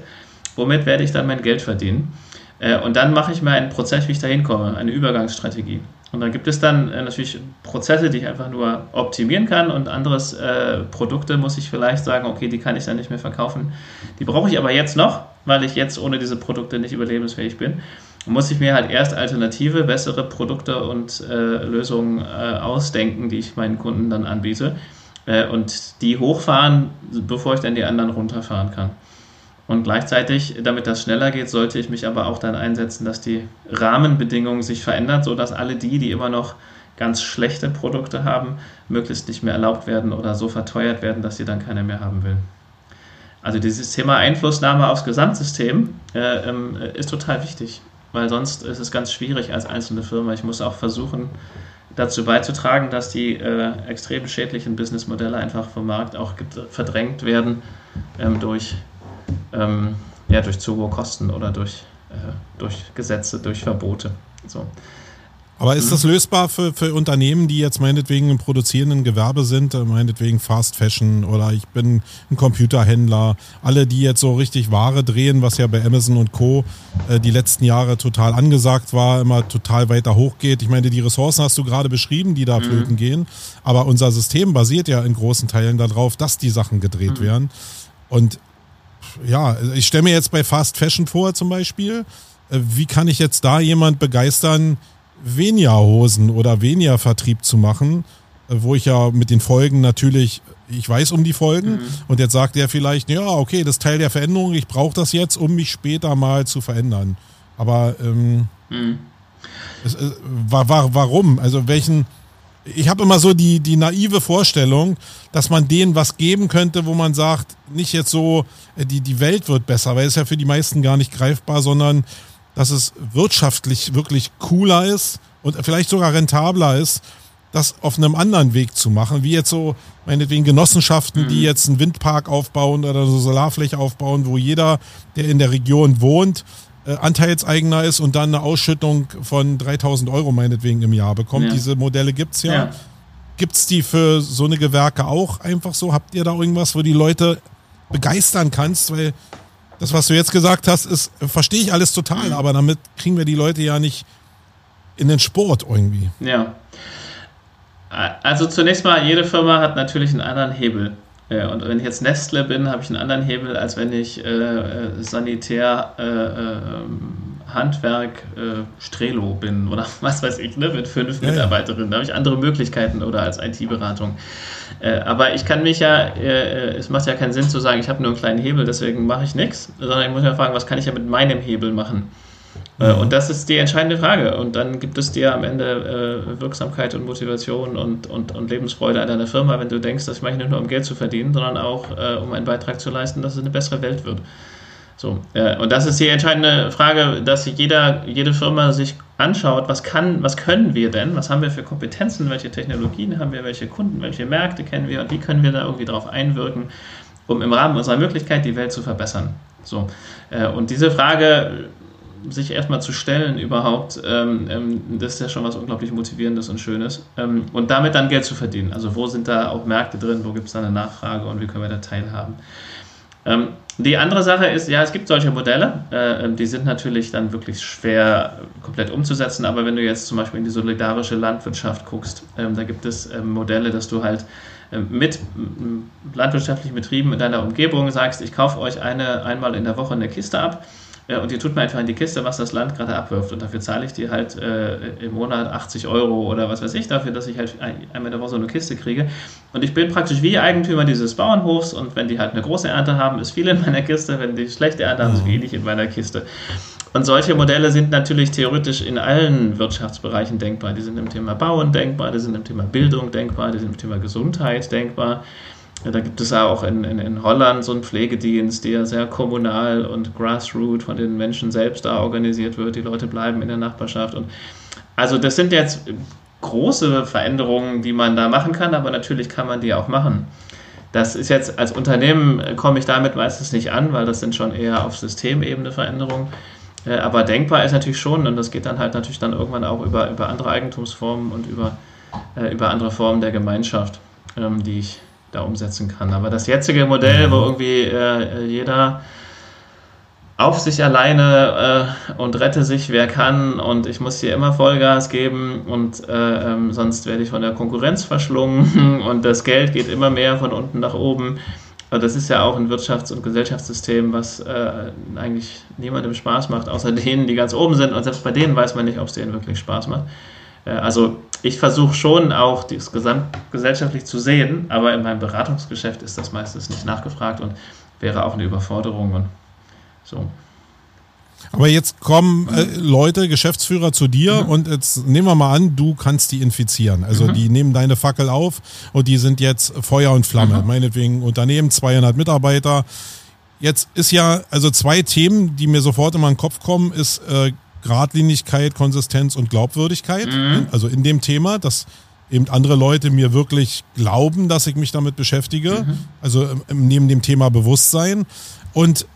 womit werde ich dann mein Geld verdienen? Äh, und dann mache ich mir einen Prozess, wie ich da hinkomme, eine Übergangsstrategie. Und dann gibt es dann äh, natürlich Prozesse, die ich einfach nur optimieren kann und anderes äh, Produkte muss ich vielleicht sagen, okay, die kann ich dann nicht mehr verkaufen. Die brauche ich aber jetzt noch, weil ich jetzt ohne diese Produkte nicht überlebensfähig bin. Muss ich mir halt erst alternative, bessere Produkte und äh, Lösungen äh, ausdenken, die ich meinen Kunden dann anbiete äh, und die hochfahren, bevor ich dann die anderen runterfahren kann. Und gleichzeitig, damit das schneller geht, sollte ich mich aber auch dann einsetzen, dass die Rahmenbedingungen sich verändern, sodass alle die, die immer noch ganz schlechte Produkte haben, möglichst nicht mehr erlaubt werden oder so verteuert werden, dass sie dann keiner mehr haben will. Also dieses Thema Einflussnahme aufs Gesamtsystem äh, ähm, ist total wichtig, weil sonst ist es ganz schwierig als einzelne Firma. Ich muss auch versuchen, dazu beizutragen, dass die äh, extrem schädlichen Businessmodelle einfach vom Markt auch verdrängt werden ähm, durch ähm, ja, durch zu hohe Kosten oder durch, äh, durch Gesetze, durch Verbote. So. Aber ist das lösbar für, für Unternehmen, die jetzt meinetwegen im produzierenden Gewerbe sind, äh, meinetwegen Fast Fashion oder ich bin ein Computerhändler, alle, die jetzt so richtig Ware drehen, was ja bei Amazon und Co. Äh, die letzten Jahre total angesagt war, immer total weiter hochgeht. Ich meine, die Ressourcen hast du gerade beschrieben, die da mhm. flöten gehen, aber unser System basiert ja in großen Teilen darauf, dass die Sachen gedreht mhm. werden. Und ja, ich stelle mir jetzt bei Fast Fashion vor zum Beispiel, äh, wie kann ich jetzt da jemand begeistern, weniger Hosen oder weniger Vertrieb zu machen, äh, wo ich ja mit den Folgen natürlich, ich weiß um die Folgen mhm. und jetzt sagt er vielleicht, ja, okay, das ist Teil der Veränderung, ich brauche das jetzt, um mich später mal zu verändern. Aber ähm, mhm. es, äh, wa, wa, warum? Also welchen, ich habe immer so die, die naive Vorstellung, dass man denen was geben könnte, wo man sagt, nicht jetzt so, äh, die, die Welt wird besser, weil es ja für die meisten gar nicht greifbar, sondern dass es wirtschaftlich wirklich cooler ist und vielleicht sogar rentabler ist, das auf einem anderen Weg zu machen, wie jetzt so meinetwegen Genossenschaften, mhm. die jetzt einen Windpark aufbauen oder so Solarfläche aufbauen, wo jeder, der in der Region wohnt, äh, Anteilseigner ist und dann eine Ausschüttung von 3000 Euro meinetwegen im Jahr bekommt. Ja. Diese Modelle gibt es ja. ja. Gibt es die für so eine Gewerke auch einfach so? Habt ihr da irgendwas, wo die Leute begeistern kannst? Weil das, was du jetzt gesagt hast, ist, verstehe ich alles total, aber damit kriegen wir die Leute ja nicht in den Sport irgendwie. Ja. Also zunächst mal, jede Firma hat natürlich einen anderen Hebel. Äh, und wenn ich jetzt Nestle bin, habe ich einen anderen Hebel, als wenn ich äh, äh Sanitär, äh, ähm, Handwerk, äh, Strelo bin oder was weiß ich, ne, mit fünf ja, Mitarbeiterinnen. Da habe ich andere Möglichkeiten oder als IT-Beratung. Äh, aber ich kann mich ja, es macht ja keinen Sinn zu sagen, ich habe nur einen kleinen Hebel, deswegen mache ich nichts, sondern ich muss mir fragen, was kann ich ja mit meinem Hebel machen? Äh, und das ist die entscheidende Frage. Und dann gibt es dir am Ende äh, Wirksamkeit und Motivation und, und, und Lebensfreude an deiner Firma, wenn du denkst, das mache ich nicht nur um Geld zu verdienen, sondern auch äh, um einen Beitrag zu leisten, dass es eine bessere Welt wird. So, äh, und das ist die entscheidende Frage, dass jeder, jede Firma sich anschaut, was kann, was können wir denn, was haben wir für Kompetenzen, welche Technologien haben wir, welche Kunden, welche Märkte kennen wir und wie können wir da irgendwie drauf einwirken, um im Rahmen unserer Möglichkeit die Welt zu verbessern. So, äh, und diese Frage sich erstmal zu stellen überhaupt, ähm, ähm, das ist ja schon was unglaublich Motivierendes und Schönes. Ähm, und damit dann Geld zu verdienen. Also wo sind da auch Märkte drin, wo gibt es da eine Nachfrage und wie können wir da teilhaben. Ähm, die andere Sache ist, ja, es gibt solche Modelle, äh, ähm, die sind natürlich dann wirklich schwer komplett umzusetzen, aber wenn du jetzt zum Beispiel in die solidarische Landwirtschaft guckst, ähm, da gibt es Modelle, dass du halt mit landwirtschaftlichen Betrieben in deiner Umgebung sagst, ich kaufe euch eine, einmal in der Woche eine Kiste ab ja, und ihr tut mir einfach in die Kiste, was das Land gerade abwirft. Und dafür zahle ich dir halt äh, im Monat 80 Euro oder was weiß ich dafür, dass ich halt einmal in der Woche so eine Kiste kriege. Und ich bin praktisch wie Eigentümer dieses Bauernhofs. Und wenn die halt eine große Ernte haben, ist viel in meiner Kiste. Wenn die schlechte Ernte haben, ist mhm. wenig in meiner Kiste. Und solche Modelle sind natürlich theoretisch in allen Wirtschaftsbereichen denkbar. Die sind im Thema Bauen denkbar, die sind im Thema Bildung denkbar, die sind im Thema Gesundheit denkbar. Ja, da gibt es ja auch in, in, in Holland so einen Pflegedienst, der sehr kommunal und grassroot von den Menschen selbst da organisiert wird. Die Leute bleiben in der Nachbarschaft. Und also das sind jetzt große Veränderungen, die man da machen kann, aber natürlich kann man die auch machen. Das ist jetzt als Unternehmen komme ich damit meistens nicht an, weil das sind schon eher auf Systemebene Veränderungen. Äh, aber denkbar ist natürlich schon, und das geht dann halt natürlich dann irgendwann auch über, über andere Eigentumsformen und über, äh, über andere Formen der Gemeinschaft, ähm, die ich da umsetzen kann. Aber das jetzige Modell, wo irgendwie äh, jeder auf sich alleine äh, und rette sich, wer kann und ich muss hier immer Vollgas geben und äh, ähm, sonst werde ich von der Konkurrenz verschlungen und das Geld geht immer mehr von unten nach oben. Das ist ja auch ein Wirtschafts- und Gesellschaftssystem, was äh, eigentlich niemandem Spaß macht, außer denen, die ganz oben sind. Und selbst bei denen weiß man nicht, ob es denen wirklich Spaß macht. Äh, also ich versuche schon auch das gesamtgesellschaftlich zu sehen, aber in meinem Beratungsgeschäft ist das meistens nicht nachgefragt und wäre auch eine Überforderung. Und so. Aber jetzt kommen äh, Leute, Geschäftsführer zu dir mhm. und jetzt nehmen wir mal an, du kannst die infizieren. Also mhm. die nehmen deine Fackel auf und die sind jetzt Feuer und Flamme. Mhm. Meinetwegen Unternehmen, 200 Mitarbeiter. Jetzt ist ja, also zwei Themen, die mir sofort in meinen Kopf kommen, ist äh, Gradlinigkeit, Konsistenz und Glaubwürdigkeit. Mhm. Also in dem Thema, dass eben andere Leute mir wirklich glauben, dass ich mich damit beschäftige. Mhm. Also neben dem Thema Bewusstsein. Und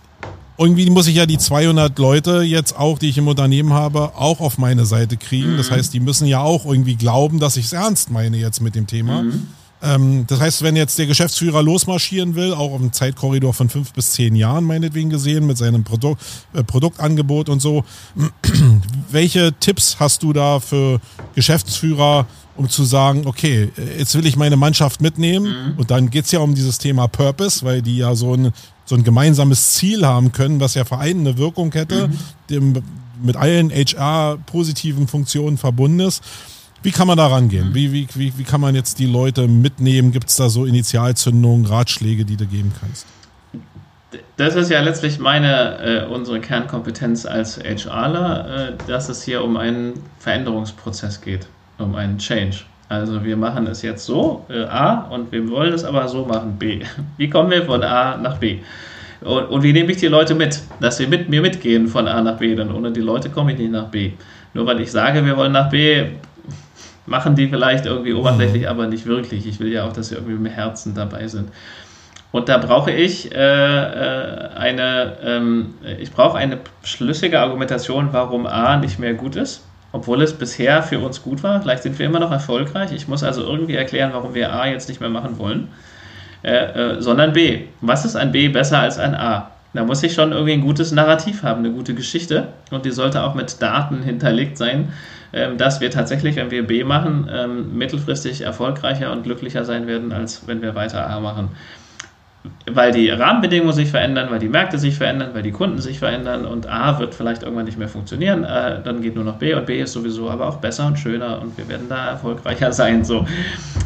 irgendwie muss ich ja die 200 Leute jetzt auch, die ich im Unternehmen habe, auch auf meine Seite kriegen. Mhm. Das heißt, die müssen ja auch irgendwie glauben, dass ich es ernst meine jetzt mit dem Thema. Mhm. Ähm, das heißt, wenn jetzt der Geschäftsführer losmarschieren will, auch auf einem Zeitkorridor von fünf bis zehn Jahren meinetwegen gesehen, mit seinem Produ äh, Produktangebot und so, welche Tipps hast du da für Geschäftsführer, um zu sagen, okay, jetzt will ich meine Mannschaft mitnehmen mhm. und dann geht es ja um dieses Thema Purpose, weil die ja so ein so ein gemeinsames Ziel haben können, was ja vereinende Wirkung hätte, mhm. dem mit allen HR-positiven Funktionen verbunden ist. Wie kann man da rangehen? Mhm. Wie, wie, wie, wie kann man jetzt die Leute mitnehmen? Gibt es da so Initialzündungen, Ratschläge, die du geben kannst? Das ist ja letztlich meine, äh, unsere Kernkompetenz als HRler, äh, dass es hier um einen Veränderungsprozess geht, um einen Change. Also wir machen es jetzt so, äh, A, und wir wollen es aber so machen, B. Wie kommen wir von A nach B? Und, und wie nehme ich die Leute mit, dass sie mit mir mitgehen von A nach B, denn ohne die Leute komme ich nicht nach B. Nur weil ich sage, wir wollen nach B, machen die vielleicht irgendwie oberflächlich, aber nicht wirklich. Ich will ja auch, dass sie irgendwie mit Herzen dabei sind. Und da brauche ich äh, äh eine, ähm, ich brauche eine schlüssige Argumentation, warum A nicht mehr gut ist obwohl es bisher für uns gut war. Vielleicht sind wir immer noch erfolgreich. Ich muss also irgendwie erklären, warum wir A jetzt nicht mehr machen wollen, äh, äh, sondern B. Was ist ein B besser als ein A? Da muss ich schon irgendwie ein gutes Narrativ haben, eine gute Geschichte und die sollte auch mit Daten hinterlegt sein, dass wir tatsächlich, wenn wir B machen, ähm, mittelfristig erfolgreicher und glücklicher sein werden, als wenn wir weiter A machen weil die Rahmenbedingungen sich verändern, weil die Märkte sich verändern, weil die Kunden sich verändern und A wird vielleicht irgendwann nicht mehr funktionieren, äh, dann geht nur noch B und B ist sowieso aber auch besser und schöner und wir werden da erfolgreicher sein. So.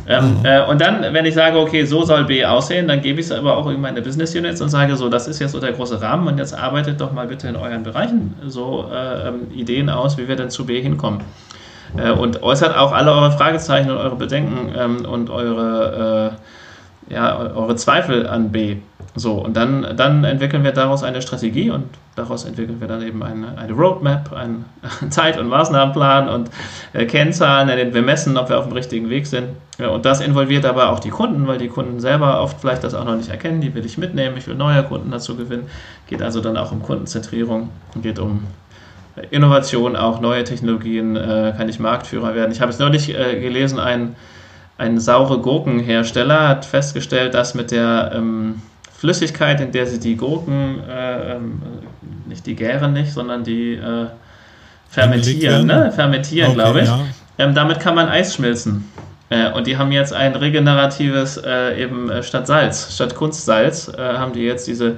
Ähm, mhm. äh, und dann, wenn ich sage, okay, so soll B aussehen, dann gebe ich es aber auch in meine Business Units und sage so, das ist jetzt so der große Rahmen und jetzt arbeitet doch mal bitte in euren Bereichen so äh, ähm, Ideen aus, wie wir denn zu B hinkommen. Äh, und äußert auch alle eure Fragezeichen und eure Bedenken ähm, und eure äh, ja, eure Zweifel an B. So, und dann, dann entwickeln wir daraus eine Strategie und daraus entwickeln wir dann eben eine, eine Roadmap, einen Zeit- und Maßnahmenplan und äh, Kennzahlen, in denen wir messen, ob wir auf dem richtigen Weg sind. Ja, und das involviert aber auch die Kunden, weil die Kunden selber oft vielleicht das auch noch nicht erkennen. Die will ich mitnehmen, ich will neue Kunden dazu gewinnen. Geht also dann auch um Kundenzentrierung, geht um Innovation, auch neue Technologien, äh, kann ich Marktführer werden. Ich habe es neulich äh, gelesen, ein ein saure Gurkenhersteller hat festgestellt, dass mit der ähm, Flüssigkeit, in der sie die Gurken, äh, ähm, nicht die gären nicht, sondern die äh, fermentieren, ne? fermentieren, okay, glaube ich. Ja. Ähm, damit kann man Eis schmilzen. Äh, und die haben jetzt ein regeneratives, äh, eben äh, statt Salz, statt Kunstsalz, äh, haben die jetzt diese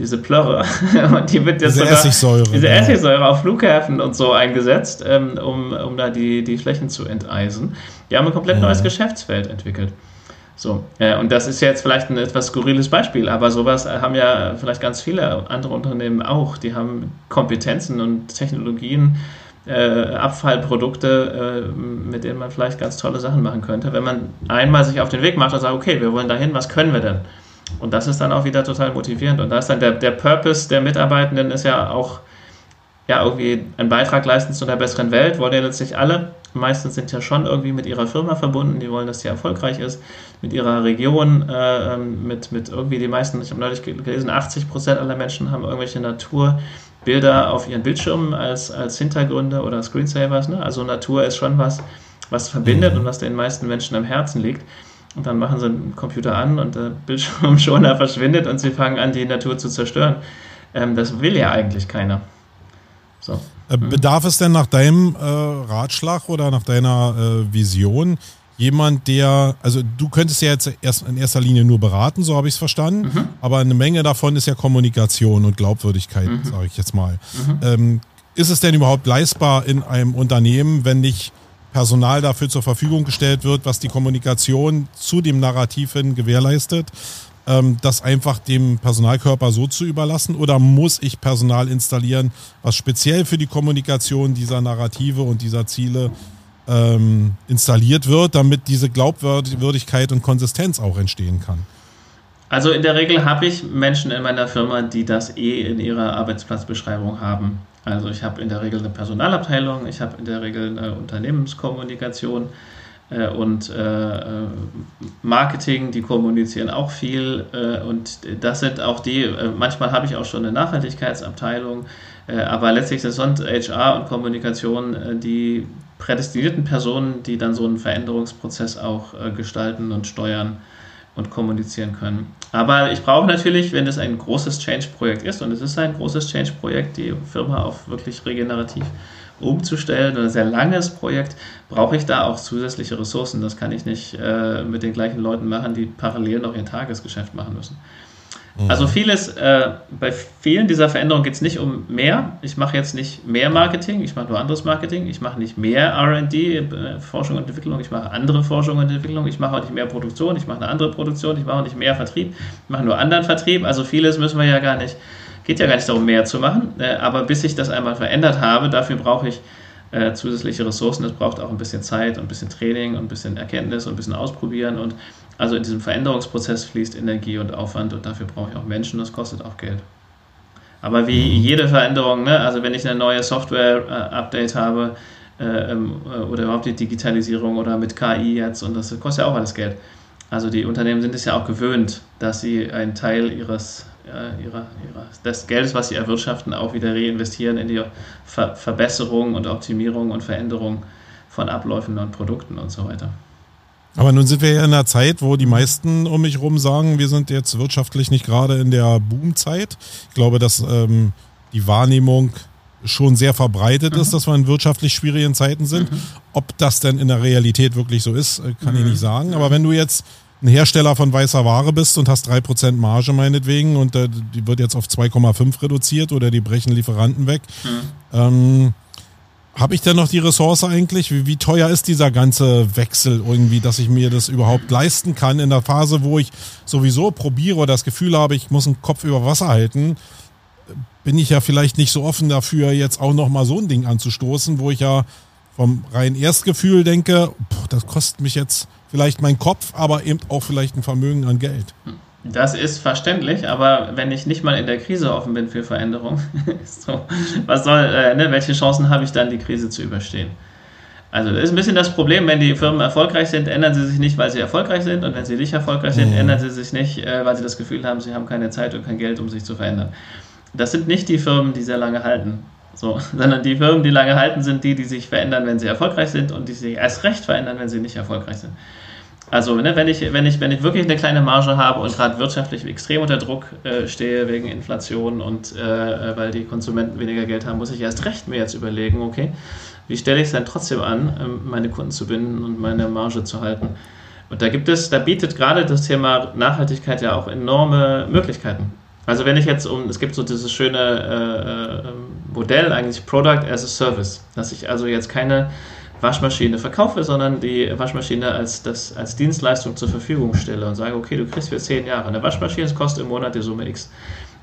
diese Plörre. und die wird jetzt diese sogar, Essigsäure. Diese ja. Essigsäure auf Flughäfen und so eingesetzt, ähm, um, um da die, die Flächen zu enteisen. Die haben ein komplett ja. neues Geschäftsfeld entwickelt. So, äh, und das ist jetzt vielleicht ein etwas skurriles Beispiel, aber sowas haben ja vielleicht ganz viele andere Unternehmen auch. Die haben Kompetenzen und Technologien, äh, Abfallprodukte, äh, mit denen man vielleicht ganz tolle Sachen machen könnte. Wenn man einmal sich auf den Weg macht und sagt, okay, wir wollen dahin, was können wir denn? Und das ist dann auch wieder total motivierend. Und da ist dann der, der Purpose der Mitarbeitenden ist ja auch ja, irgendwie einen Beitrag leisten zu einer besseren Welt, wollen ja letztlich alle. Meistens sind ja schon irgendwie mit ihrer Firma verbunden, die wollen, dass sie erfolgreich ist, mit ihrer Region, äh, ähm, mit, mit irgendwie die meisten, ich habe neulich gelesen, 80 Prozent aller Menschen haben irgendwelche Naturbilder auf ihren Bildschirmen als, als Hintergründe oder Screensavers. Ne? Also Natur ist schon was, was verbindet mhm. und was den meisten Menschen am Herzen liegt. Und dann machen sie den Computer an und der Bildschirmschoner verschwindet und sie fangen an, die Natur zu zerstören. Ähm, das will ja eigentlich keiner. So. Äh, mhm. Bedarf es denn nach deinem äh, Ratschlag oder nach deiner äh, Vision jemand, der, also du könntest ja jetzt erst in erster Linie nur beraten, so habe ich es verstanden, mhm. aber eine Menge davon ist ja Kommunikation und Glaubwürdigkeit, mhm. sage ich jetzt mal. Mhm. Ähm, ist es denn überhaupt leistbar in einem Unternehmen, wenn nicht Personal dafür zur Verfügung gestellt wird, was die Kommunikation zu dem Narrativ hin gewährleistet, ähm, das einfach dem Personalkörper so zu überlassen? Oder muss ich Personal installieren, was speziell für die Kommunikation dieser Narrative und dieser Ziele ähm, installiert wird, damit diese Glaubwürdigkeit und Konsistenz auch entstehen kann? Also in der Regel habe ich Menschen in meiner Firma, die das eh in ihrer Arbeitsplatzbeschreibung haben. Also ich habe in der Regel eine Personalabteilung, ich habe in der Regel eine Unternehmenskommunikation äh, und äh, äh, Marketing, die kommunizieren auch viel äh, und das sind auch die, äh, manchmal habe ich auch schon eine Nachhaltigkeitsabteilung, äh, aber letztlich sind HR und Kommunikation die prädestinierten Personen, die dann so einen Veränderungsprozess auch gestalten und steuern und kommunizieren können. Aber ich brauche natürlich, wenn es ein großes Change-Projekt ist, und es ist ein großes Change-Projekt, die Firma auf wirklich regenerativ umzustellen oder ein sehr langes Projekt, brauche ich da auch zusätzliche Ressourcen. Das kann ich nicht äh, mit den gleichen Leuten machen, die parallel noch ihr Tagesgeschäft machen müssen. Mhm. Also vieles, äh, bei vielen dieser Veränderungen geht es nicht um mehr. Ich mache jetzt nicht mehr Marketing, ich mache nur anderes Marketing. Ich mache nicht mehr RD, äh, Forschung und Entwicklung, ich mache andere Forschung und Entwicklung. Ich mache auch nicht mehr Produktion, ich mache eine andere Produktion, ich mache auch nicht mehr Vertrieb, ich mache nur anderen Vertrieb. Also vieles müssen wir ja gar nicht, geht ja gar nicht darum, mehr zu machen. Äh, aber bis ich das einmal verändert habe, dafür brauche ich äh, zusätzliche Ressourcen. Es braucht auch ein bisschen Zeit und ein bisschen Training und ein bisschen Erkenntnis und ein bisschen Ausprobieren. Und also in diesem Veränderungsprozess fließt Energie und Aufwand und dafür brauche ich auch Menschen, das kostet auch Geld. Aber wie mhm. jede Veränderung, ne, also wenn ich eine neue Software-Update äh, habe äh, ähm, äh, oder überhaupt die Digitalisierung oder mit KI jetzt und das kostet ja auch alles Geld. Also die Unternehmen sind es ja auch gewöhnt, dass sie einen Teil ihres, äh, ihrer, ihrer, des Geldes, was sie erwirtschaften, auch wieder reinvestieren in die Ver Verbesserung und Optimierung und Veränderung von Abläufen und Produkten und so weiter. Aber nun sind wir ja in einer Zeit, wo die meisten um mich herum sagen, wir sind jetzt wirtschaftlich nicht gerade in der Boomzeit. Ich glaube, dass ähm, die Wahrnehmung schon sehr verbreitet mhm. ist, dass wir in wirtschaftlich schwierigen Zeiten sind. Mhm. Ob das denn in der Realität wirklich so ist, äh, kann mhm. ich nicht sagen. Aber wenn du jetzt ein Hersteller von weißer Ware bist und hast 3% Marge meinetwegen und äh, die wird jetzt auf 2,5 reduziert oder die brechen Lieferanten weg, mhm. ähm, habe ich denn noch die Ressource eigentlich? Wie, wie, teuer ist dieser ganze Wechsel irgendwie, dass ich mir das überhaupt leisten kann in der Phase, wo ich sowieso probiere oder das Gefühl habe, ich muss einen Kopf über Wasser halten? Bin ich ja vielleicht nicht so offen dafür, jetzt auch nochmal so ein Ding anzustoßen, wo ich ja vom reinen Erstgefühl denke, boah, das kostet mich jetzt vielleicht mein Kopf, aber eben auch vielleicht ein Vermögen an Geld. Hm. Das ist verständlich, aber wenn ich nicht mal in der Krise offen bin für Veränderung, so, was soll, äh, ne, welche Chancen habe ich dann, die Krise zu überstehen? Also das ist ein bisschen das Problem, wenn die Firmen erfolgreich sind, ändern sie sich nicht, weil sie erfolgreich sind und wenn sie nicht erfolgreich sind, mhm. ändern sie sich nicht, äh, weil sie das Gefühl haben, sie haben keine Zeit und kein Geld, um sich zu verändern. Das sind nicht die Firmen, die sehr lange halten, so, sondern die Firmen, die lange halten, sind die, die sich verändern, wenn sie erfolgreich sind und die sich erst recht verändern, wenn sie nicht erfolgreich sind. Also ne, wenn, ich, wenn, ich, wenn ich wirklich eine kleine Marge habe und gerade wirtschaftlich extrem unter Druck äh, stehe wegen Inflation und äh, weil die Konsumenten weniger Geld haben, muss ich erst recht mir jetzt überlegen, okay, wie stelle ich es dann trotzdem an, ähm, meine Kunden zu binden und meine Marge zu halten. Und da gibt es, da bietet gerade das Thema Nachhaltigkeit ja auch enorme Möglichkeiten. Also wenn ich jetzt um, es gibt so dieses schöne äh, äh Modell eigentlich Product as a Service, dass ich also jetzt keine Waschmaschine verkaufe, sondern die Waschmaschine als, das, als Dienstleistung zur Verfügung stelle und sage, okay, du kriegst für zehn Jahre eine Waschmaschine, es kostet im Monat die Summe X.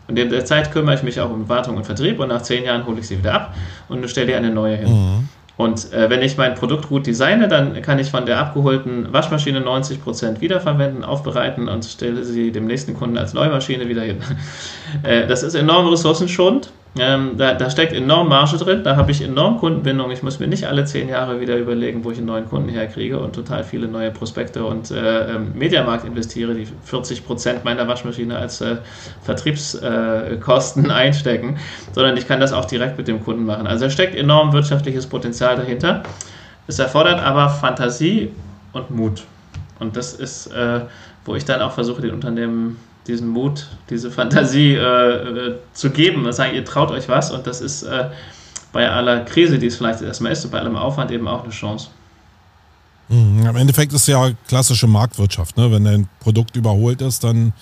Und in der Zeit kümmere ich mich auch um Wartung und Vertrieb und nach zehn Jahren hole ich sie wieder ab und stelle dir eine neue hin. Mhm. Und äh, wenn ich mein Produkt gut designe, dann kann ich von der abgeholten Waschmaschine 90% wiederverwenden, aufbereiten und stelle sie dem nächsten Kunden als Neumaschine wieder hin. äh, das ist enorm ressourcenschonend ähm, da, da, steckt enorm Marge drin, da habe ich enorm Kundenbindung. Ich muss mir nicht alle zehn Jahre wieder überlegen, wo ich einen neuen Kunden herkriege und total viele neue Prospekte und äh, ähm, Mediamarkt investiere, die 40 Prozent meiner Waschmaschine als äh, Vertriebskosten äh, einstecken, sondern ich kann das auch direkt mit dem Kunden machen. Also da steckt enorm wirtschaftliches Potenzial dahinter. Es erfordert aber Fantasie und Mut. Und das ist, äh, wo ich dann auch versuche, den Unternehmen diesen Mut, diese Fantasie äh, äh, zu geben und sagen, ihr traut euch was und das ist äh, bei aller Krise, die es vielleicht erstmal ist, und bei allem Aufwand eben auch eine Chance. Mhm. Im Endeffekt ist ja klassische Marktwirtschaft. Ne? Wenn dein Produkt überholt ist, dann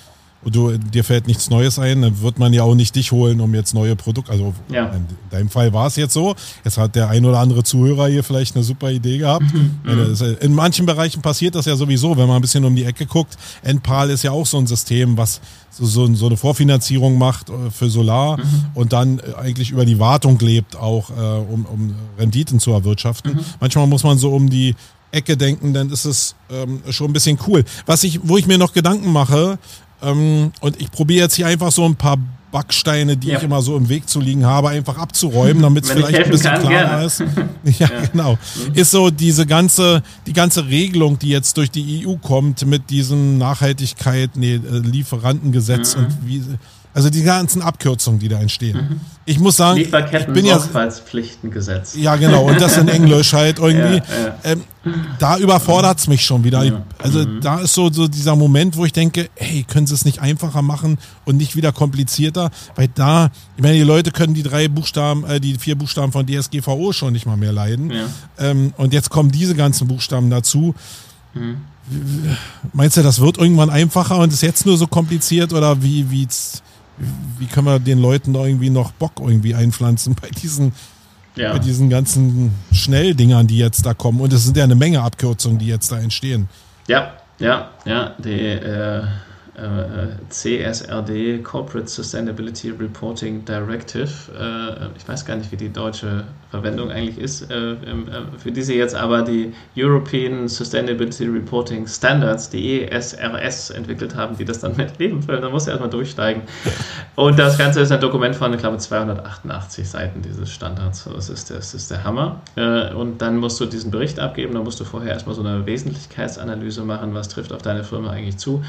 und du, dir fällt nichts Neues ein, dann wird man ja auch nicht dich holen, um jetzt neue Produkte. Also ja. in deinem Fall war es jetzt so. Jetzt hat der ein oder andere Zuhörer hier vielleicht eine super Idee gehabt. Mhm. In manchen Bereichen passiert das ja sowieso, wenn man ein bisschen um die Ecke guckt. Enpal ist ja auch so ein System, was so, so, so eine Vorfinanzierung macht äh, für Solar mhm. und dann äh, eigentlich über die Wartung lebt, auch äh, um, um Renditen zu erwirtschaften. Mhm. Manchmal muss man so um die Ecke denken, dann ist es ähm, schon ein bisschen cool. Was ich, wo ich mir noch Gedanken mache, ähm, und ich probiere jetzt hier einfach so ein paar Backsteine, die ja. ich immer so im Weg zu liegen habe, einfach abzuräumen, damit es vielleicht ein bisschen kann, klarer gerne. ist. ja, ja, genau. Mhm. Ist so diese ganze, die ganze Regelung, die jetzt durch die EU kommt mit diesem Nachhaltigkeit, nee, äh, Lieferantengesetz mhm. und wie also die ganzen Abkürzungen, die da entstehen. Mhm. Ich muss sagen, Lieferketten ich bin ja Sorgfaltspflichtengesetz. Ja, genau. Und das in Englisch halt irgendwie. Ja, ja. Ähm, da überfordert es mich schon wieder. Ja. Also mhm. da ist so, so dieser Moment, wo ich denke, hey, können Sie es nicht einfacher machen und nicht wieder komplizierter? Weil da, ich meine, die Leute können die drei Buchstaben, äh, die vier Buchstaben von DSGVO schon nicht mal mehr leiden. Ähm, und jetzt kommen diese ganzen Buchstaben dazu. Mhm. Meinst du, das wird irgendwann einfacher und ist jetzt nur so kompliziert oder wie, wie wie können wir den Leuten da irgendwie noch Bock irgendwie einpflanzen bei diesen, ja. bei diesen ganzen Schnelldingern, die jetzt da kommen. Und es sind ja eine Menge Abkürzungen, die jetzt da entstehen. Ja, ja, ja. Die, äh, CSRD, Corporate Sustainability Reporting Directive. Äh, ich weiß gar nicht, wie die deutsche Verwendung eigentlich ist äh, für diese jetzt, aber die European Sustainability Reporting Standards, die ESRS, entwickelt haben, die das dann mit Leben füllen. Da muss er erstmal durchsteigen. Und das Ganze ist ein Dokument von, ich glaube, 288 Seiten dieses Standards. Das ist, das ist der Hammer. Und dann musst du diesen Bericht abgeben, dann musst du vorher erstmal so eine Wesentlichkeitsanalyse machen, was trifft auf deine Firma eigentlich zu.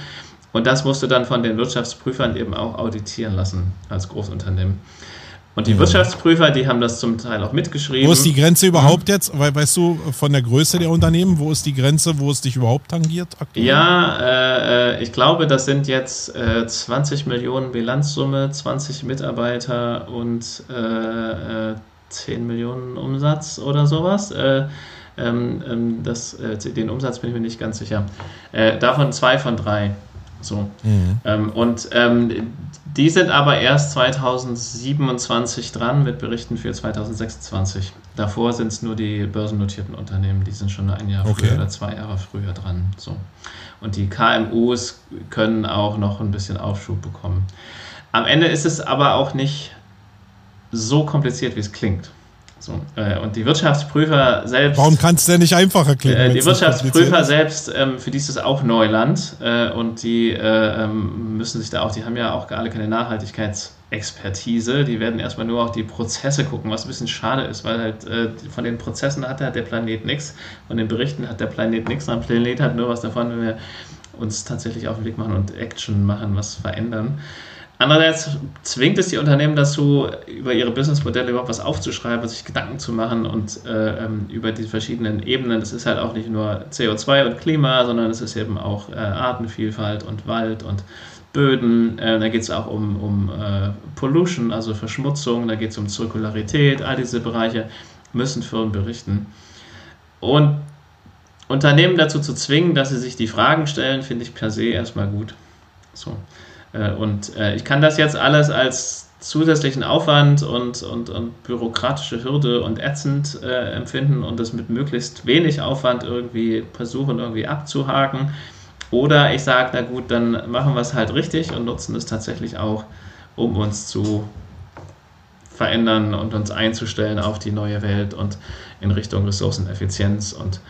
Und das musst du dann von den Wirtschaftsprüfern eben auch auditieren lassen als Großunternehmen. Und die ja. Wirtschaftsprüfer, die haben das zum Teil auch mitgeschrieben. Wo ist die Grenze überhaupt jetzt? Weil, weißt du, von der Größe der Unternehmen, wo ist die Grenze, wo es dich überhaupt tangiert aktuell? Ja, äh, ich glaube, das sind jetzt äh, 20 Millionen Bilanzsumme, 20 Mitarbeiter und äh, 10 äh, Millionen Umsatz oder sowas. Äh, ähm, ähm, das, äh, den Umsatz bin ich mir nicht ganz sicher. davon zwei von drei. So. Mhm. Ähm, und ähm, die sind aber erst 2027 dran mit Berichten für 2026. Davor sind es nur die börsennotierten Unternehmen, die sind schon ein Jahr okay. früher oder zwei Jahre früher dran. So. Und die KMUs können auch noch ein bisschen Aufschub bekommen. Am Ende ist es aber auch nicht so kompliziert, wie es klingt. So, äh, und die Wirtschaftsprüfer selbst. Warum kann es denn nicht einfacher klingen? Äh, die Wirtschaftsprüfer selbst, ähm, für die ist es auch Neuland äh, und die äh, ähm, müssen sich da auch, die haben ja auch alle keine Nachhaltigkeitsexpertise. Die werden erstmal nur auf die Prozesse gucken, was ein bisschen schade ist, weil halt äh, von den Prozessen hat, hat der Planet nichts, von den Berichten hat der Planet nichts, der Planet hat nur was davon, wenn wir uns tatsächlich auf den Weg machen und Action machen, was verändern. Andererseits zwingt es die Unternehmen dazu, über ihre Businessmodelle überhaupt was aufzuschreiben, sich Gedanken zu machen und äh, ähm, über die verschiedenen Ebenen. Das ist halt auch nicht nur CO2 und Klima, sondern es ist eben auch äh, Artenvielfalt und Wald und Böden. Äh, da geht es auch um, um äh, Pollution, also Verschmutzung, da geht es um Zirkularität. All diese Bereiche müssen Firmen berichten. Und Unternehmen dazu zu zwingen, dass sie sich die Fragen stellen, finde ich per se erstmal gut. So. Äh, und äh, ich kann das jetzt alles als zusätzlichen Aufwand und, und, und bürokratische Hürde und ätzend äh, empfinden und das mit möglichst wenig Aufwand irgendwie versuchen, irgendwie abzuhaken. Oder ich sage, na gut, dann machen wir es halt richtig und nutzen es tatsächlich auch, um uns zu verändern und uns einzustellen auf die neue Welt und in Richtung Ressourceneffizienz und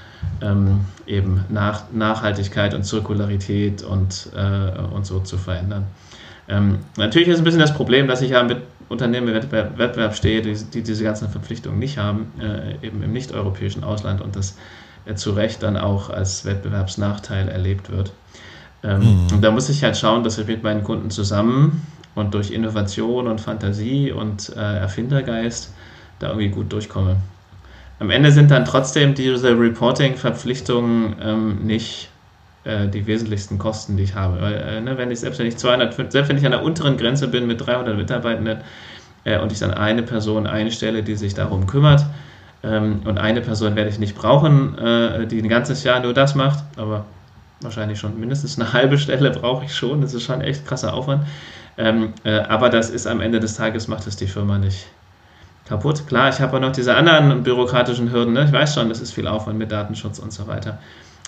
ähm, eben Nach Nachhaltigkeit und Zirkularität und, äh, und so zu verändern. Ähm, natürlich ist ein bisschen das Problem, dass ich ja mit Unternehmen im Wettbewerb, Wettbewerb stehe, die, die, diese ganzen Verpflichtungen nicht haben, äh, eben im nicht-europäischen Ausland und das äh, zu Recht dann auch als Wettbewerbsnachteil erlebt wird. Ähm, mhm. Und da muss ich halt schauen, dass ich mit meinen Kunden zusammen und durch Innovation und Fantasie und äh, Erfindergeist da irgendwie gut durchkomme. Am Ende sind dann trotzdem diese Reporting-Verpflichtungen ähm, nicht äh, die wesentlichsten Kosten, die ich habe. Weil, äh, ne, wenn ich selbst wenn ich 200, selbst wenn ich an der unteren Grenze bin mit 300 Mitarbeitenden äh, und ich dann eine Person einstelle, die sich darum kümmert, ähm, und eine Person werde ich nicht brauchen, äh, die ein ganzes Jahr nur das macht, aber wahrscheinlich schon mindestens eine halbe Stelle brauche ich schon. Das ist schon echt krasser Aufwand. Ähm, äh, aber das ist am Ende des Tages, macht es die Firma nicht kaputt. Klar, ich habe auch noch diese anderen bürokratischen Hürden. Ne? Ich weiß schon, das ist viel Aufwand mit Datenschutz und so weiter.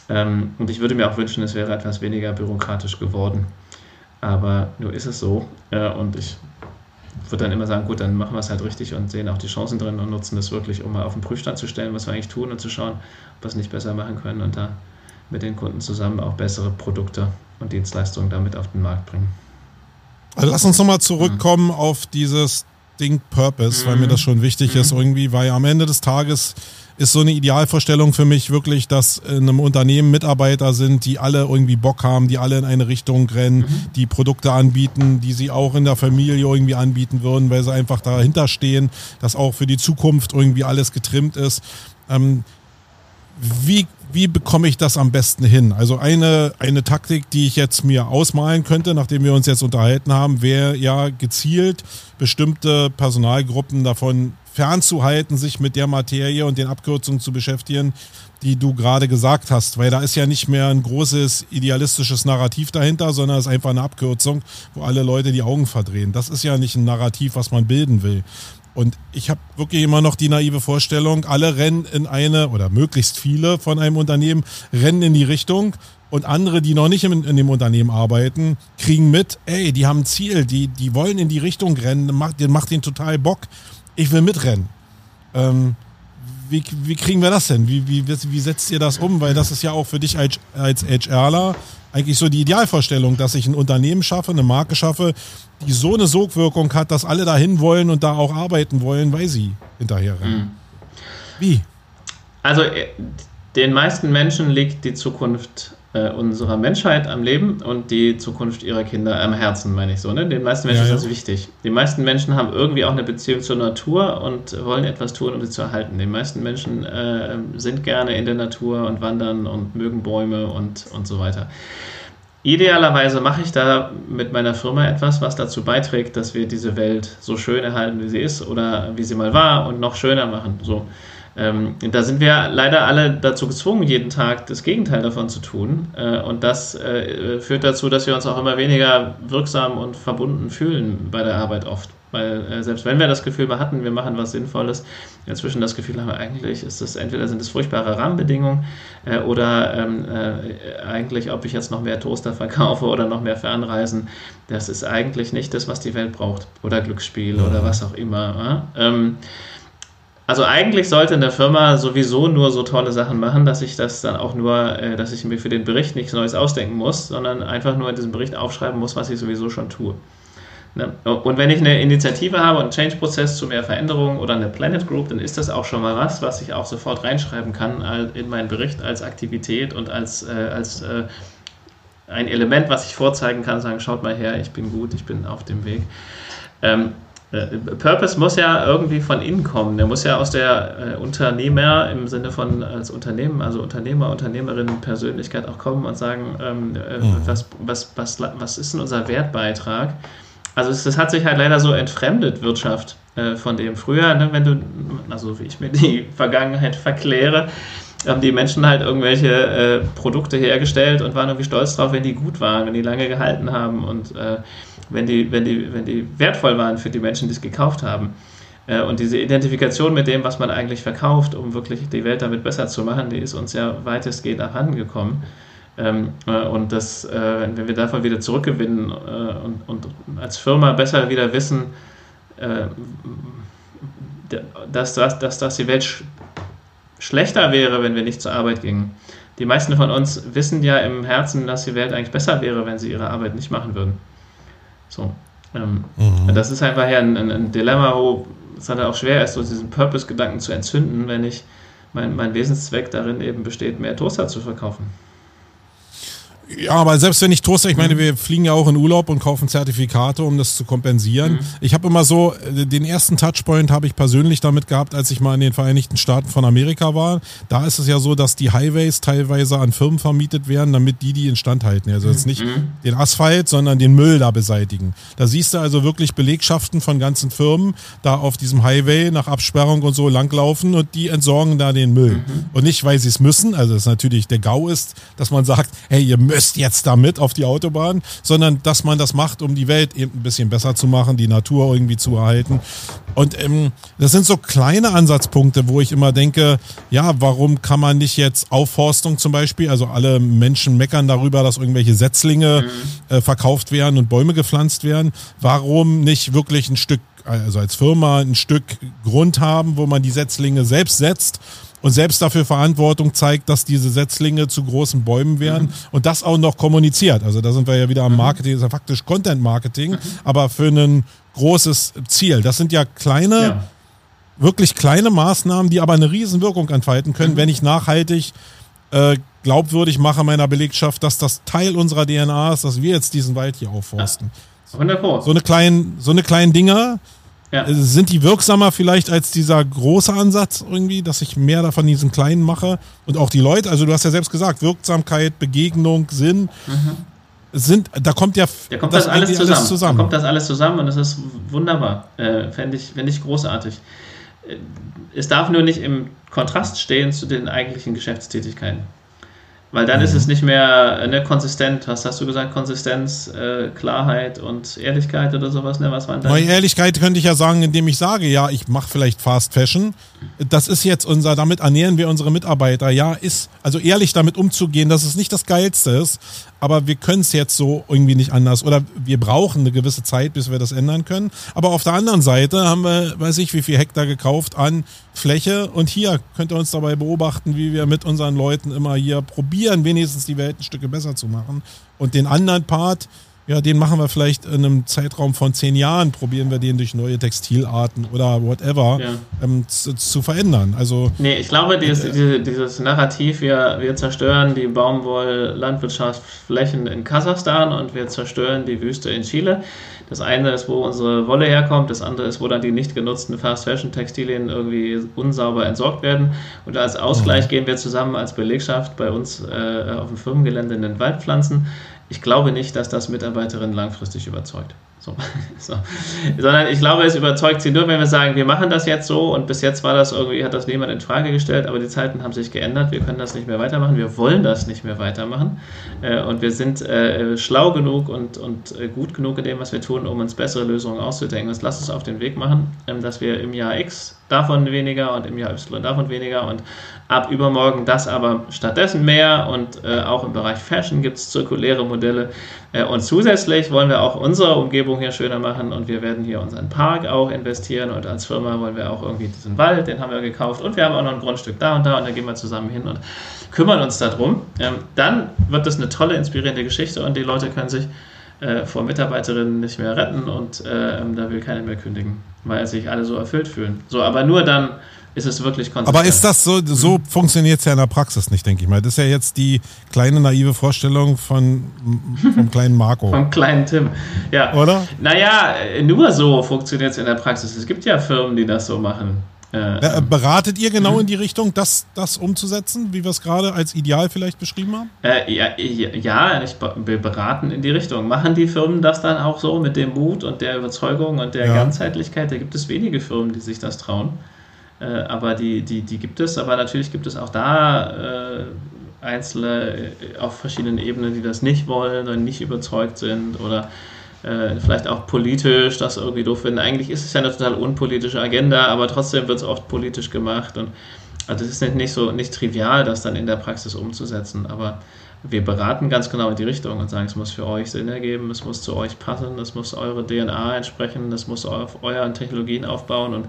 Ähm, und ich würde mir auch wünschen, es wäre etwas weniger bürokratisch geworden. Aber nur ist es so. Äh, und ich würde dann immer sagen, gut, dann machen wir es halt richtig und sehen auch die Chancen drin und nutzen das wirklich, um mal auf den Prüfstand zu stellen, was wir eigentlich tun und zu schauen, ob wir es nicht besser machen können und da mit den Kunden zusammen auch bessere Produkte und Dienstleistungen damit auf den Markt bringen. Also lass uns nochmal zurückkommen mhm. auf dieses Ding Purpose, mhm. weil mir mhm. das schon wichtig mhm. ist irgendwie, weil am Ende des Tages ist so eine Idealvorstellung für mich wirklich, dass in einem Unternehmen Mitarbeiter sind, die alle irgendwie Bock haben, die alle in eine Richtung rennen, mhm. die Produkte anbieten, die sie auch in der Familie irgendwie anbieten würden, weil sie einfach dahinter stehen, dass auch für die Zukunft irgendwie alles getrimmt ist. Ähm, wie, wie bekomme ich das am besten hin? Also eine, eine Taktik, die ich jetzt mir ausmalen könnte, nachdem wir uns jetzt unterhalten haben, wäre ja gezielt bestimmte Personalgruppen davon fernzuhalten, sich mit der Materie und den Abkürzungen zu beschäftigen, die du gerade gesagt hast, weil da ist ja nicht mehr ein großes idealistisches Narrativ dahinter, sondern es ist einfach eine Abkürzung, wo alle Leute die Augen verdrehen. Das ist ja nicht ein Narrativ, was man bilden will. Und ich habe wirklich immer noch die naive Vorstellung, alle rennen in eine oder möglichst viele von einem Unternehmen rennen in die Richtung und andere, die noch nicht in, in, dem Unternehmen arbeiten, kriegen mit, ey, die haben ein Ziel, die, die wollen in die Richtung rennen, macht, macht den total Bock ich will mitrennen. Ähm, wie, wie kriegen wir das denn? Wie, wie, wie setzt ihr das um? Weil das ist ja auch für dich als, als HRler eigentlich so die Idealvorstellung, dass ich ein Unternehmen schaffe, eine Marke schaffe, die so eine Sogwirkung hat, dass alle dahin wollen und da auch arbeiten wollen, weil sie hinterher rennen. Mhm. Wie? Also äh, den meisten Menschen liegt die Zukunft äh, unserer Menschheit am Leben und die Zukunft ihrer Kinder am Herzen, meine ich so. Ne? Den meisten Menschen ja, ja. ist das wichtig. Die meisten Menschen haben irgendwie auch eine Beziehung zur Natur und wollen etwas tun, um sie zu erhalten. Die meisten Menschen äh, sind gerne in der Natur und wandern und mögen Bäume und, und so weiter. Idealerweise mache ich da mit meiner Firma etwas, was dazu beiträgt, dass wir diese Welt so schön erhalten, wie sie ist oder wie sie mal war und noch schöner machen. So. Ähm, da sind wir leider alle dazu gezwungen, jeden Tag das Gegenteil davon zu tun. Äh, und das äh, führt dazu, dass wir uns auch immer weniger wirksam und verbunden fühlen bei der Arbeit oft. Weil äh, selbst wenn wir das Gefühl mal hatten, wir machen was Sinnvolles, inzwischen das Gefühl haben wir eigentlich, ist das entweder sind es furchtbare Rahmenbedingungen äh, oder ähm, äh, eigentlich, ob ich jetzt noch mehr Toaster verkaufe oder noch mehr Fernreisen, das ist eigentlich nicht das, was die Welt braucht. Oder Glücksspiel oder was auch immer. Ähm, also eigentlich sollte eine Firma sowieso nur so tolle Sachen machen, dass ich das dann auch nur, äh, dass ich mir für den Bericht nichts Neues ausdenken muss, sondern einfach nur in diesem Bericht aufschreiben muss, was ich sowieso schon tue. Ne? Und wenn ich eine Initiative habe und einen Change-Prozess zu mehr Veränderungen oder eine Planet Group, dann ist das auch schon mal was, was ich auch sofort reinschreiben kann in meinen Bericht als Aktivität und als, äh, als äh, ein Element, was ich vorzeigen kann, sagen, schaut mal her, ich bin gut, ich bin auf dem Weg. Ähm, äh, Purpose muss ja irgendwie von innen kommen. Der muss ja aus der äh, Unternehmer im Sinne von als Unternehmen, also Unternehmer, Unternehmerin, Persönlichkeit auch kommen und sagen, ähm, äh, mhm. was, was, was, was ist denn unser Wertbeitrag? Also es, das hat sich halt leider so entfremdet, Wirtschaft, äh, von dem früher, ne, wenn du, also wie ich mir die Vergangenheit verkläre, haben die Menschen halt irgendwelche äh, Produkte hergestellt und waren irgendwie stolz drauf, wenn die gut waren, wenn die lange gehalten haben und äh, wenn, die, wenn, die, wenn die wertvoll waren für die Menschen, die es gekauft haben. Äh, und diese Identifikation mit dem, was man eigentlich verkauft, um wirklich die Welt damit besser zu machen, die ist uns ja weitestgehend abhanden gekommen. Ähm, äh, und das, äh, wenn wir davon wieder zurückgewinnen und, und als Firma besser wieder wissen, dass, dass, dass, dass die Welt schlechter wäre, wenn wir nicht zur Arbeit gingen. Die meisten von uns wissen ja im Herzen, dass die Welt eigentlich besser wäre, wenn sie ihre Arbeit nicht machen würden. So. Ähm, mhm. Das ist einfach ja ein, ein, ein Dilemma, wo es dann auch schwer ist, so diesen Purpose-Gedanken zu entzünden, wenn ich mein, mein Wesenszweck darin eben besteht, mehr Toaster zu verkaufen. Ja, aber selbst wenn ich Toaster, ich meine, mhm. wir fliegen ja auch in Urlaub und kaufen Zertifikate, um das zu kompensieren. Mhm. Ich habe immer so, äh, den ersten Touchpoint habe ich persönlich damit gehabt, als ich mal in den Vereinigten Staaten von Amerika war. Da ist es ja so, dass die Highways teilweise an Firmen vermietet werden, damit die die instand halten. Also jetzt nicht mhm. den Asphalt, sondern den Müll da beseitigen. Da siehst du also wirklich Belegschaften von ganzen Firmen da auf diesem Highway nach Absperrung und so langlaufen und die entsorgen da den Müll. Mhm. Und nicht, weil sie es müssen, also es natürlich der GAU ist, dass man sagt, hey, ihr müsst müsst jetzt damit auf die Autobahn, sondern dass man das macht, um die Welt eben ein bisschen besser zu machen, die Natur irgendwie zu erhalten. Und ähm, das sind so kleine Ansatzpunkte, wo ich immer denke, ja, warum kann man nicht jetzt Aufforstung zum Beispiel, also alle Menschen meckern darüber, dass irgendwelche Setzlinge mhm. äh, verkauft werden und Bäume gepflanzt werden. Warum nicht wirklich ein Stück, also als Firma ein Stück Grund haben, wo man die Setzlinge selbst setzt und selbst dafür Verantwortung zeigt, dass diese Setzlinge zu großen Bäumen werden mhm. und das auch noch kommuniziert. Also da sind wir ja wieder am mhm. Marketing, das ist ja faktisch Content Marketing, mhm. aber für ein großes Ziel. Das sind ja kleine, ja. wirklich kleine Maßnahmen, die aber eine Riesenwirkung entfalten können, mhm. wenn ich nachhaltig äh, glaubwürdig mache meiner Belegschaft, dass das Teil unserer DNA ist, dass wir jetzt diesen Wald hier aufforsten. Ja. Wunderbar. So eine kleinen, so eine kleinen Dinger, ja. Äh, sind die wirksamer vielleicht als dieser große Ansatz irgendwie, dass ich mehr davon diesen kleinen mache? Und auch die Leute, also du hast ja selbst gesagt, Wirksamkeit, Begegnung, Sinn. Mhm. Sind, da kommt ja da kommt das, das alles, zusammen. alles, zusammen. Da kommt das alles zusammen und das ist wunderbar. Äh, Fände ich, fänd ich großartig. Äh, es darf nur nicht im Kontrast stehen zu den eigentlichen Geschäftstätigkeiten. Weil dann mhm. ist es nicht mehr ne, konsistent. Was hast du gesagt? Konsistenz, äh, Klarheit und Ehrlichkeit oder sowas? Ne? Was waren das? Ehrlichkeit könnte ich ja sagen, indem ich sage, ja, ich mache vielleicht Fast Fashion. Das ist jetzt unser, damit ernähren wir unsere Mitarbeiter. Ja, ist, also ehrlich damit umzugehen, dass es nicht das Geilste ist, aber wir können es jetzt so irgendwie nicht anders. Oder wir brauchen eine gewisse Zeit, bis wir das ändern können. Aber auf der anderen Seite haben wir, weiß ich, wie viel Hektar gekauft an Fläche. Und hier könnt ihr uns dabei beobachten, wie wir mit unseren Leuten immer hier probieren, wenigstens die Welt ein Stück besser zu machen. Und den anderen Part, ja, den machen wir vielleicht in einem Zeitraum von zehn Jahren, probieren wir den durch neue Textilarten oder whatever ja. ähm, zu, zu, verändern. Also, nee, ich glaube, dieses, äh, dieses Narrativ, wir, wir zerstören die Baumwoll-Landwirtschaftsflächen in Kasachstan und wir zerstören die Wüste in Chile. Das eine ist, wo unsere Wolle herkommt, das andere ist, wo dann die nicht genutzten Fast-Fashion-Textilien irgendwie unsauber entsorgt werden. Und als Ausgleich mhm. gehen wir zusammen als Belegschaft bei uns äh, auf dem Firmengelände in den Wald pflanzen ich glaube nicht, dass das Mitarbeiterinnen langfristig überzeugt. So. so. Sondern ich glaube, es überzeugt sie nur, wenn wir sagen, wir machen das jetzt so und bis jetzt war das irgendwie, hat das niemand in Frage gestellt, aber die Zeiten haben sich geändert, wir können das nicht mehr weitermachen, wir wollen das nicht mehr weitermachen äh, und wir sind äh, schlau genug und, und äh, gut genug in dem, was wir tun, um uns bessere Lösungen auszudenken. Und lass uns auf den Weg machen, ähm, dass wir im Jahr X davon weniger und im Jahr Y davon weniger und ab übermorgen das aber stattdessen mehr und auch im Bereich Fashion gibt es zirkuläre Modelle und zusätzlich wollen wir auch unsere Umgebung hier schöner machen und wir werden hier unseren Park auch investieren und als Firma wollen wir auch irgendwie diesen Wald, den haben wir gekauft und wir haben auch noch ein Grundstück da und da und da gehen wir zusammen hin und kümmern uns darum. Ähm, dann wird das eine tolle, inspirierende Geschichte und die Leute können sich äh, vor Mitarbeiterinnen nicht mehr retten und äh, da will keiner mehr kündigen, weil sich alle so erfüllt fühlen. So, aber nur dann ist es wirklich konsequent. Aber ist das so, so mhm. funktioniert es ja in der Praxis nicht, denke ich mal. Das ist ja jetzt die kleine naive Vorstellung von, vom kleinen Marco. vom kleinen Tim, ja. Oder? Naja, nur so funktioniert es in der Praxis. Es gibt ja Firmen, die das so machen. Äh, äh, beratet ihr genau mhm. in die Richtung, das, das umzusetzen, wie wir es gerade als Ideal vielleicht beschrieben haben? Äh, ja, ja, ich, wir beraten in die Richtung. Machen die Firmen das dann auch so mit dem Mut und der Überzeugung und der ja. Ganzheitlichkeit? Da gibt es wenige Firmen, die sich das trauen. Äh, aber die, die, die gibt es, aber natürlich gibt es auch da äh, Einzelne äh, auf verschiedenen Ebenen, die das nicht wollen oder nicht überzeugt sind oder vielleicht auch politisch das irgendwie doof finden. Eigentlich ist es ja eine total unpolitische Agenda, aber trotzdem wird es oft politisch gemacht und also es ist nicht, nicht so nicht trivial, das dann in der Praxis umzusetzen, aber wir beraten ganz genau in die Richtung und sagen, es muss für euch Sinn ergeben, es muss zu euch passen, es muss eure DNA entsprechen, es muss auf euren Technologien aufbauen und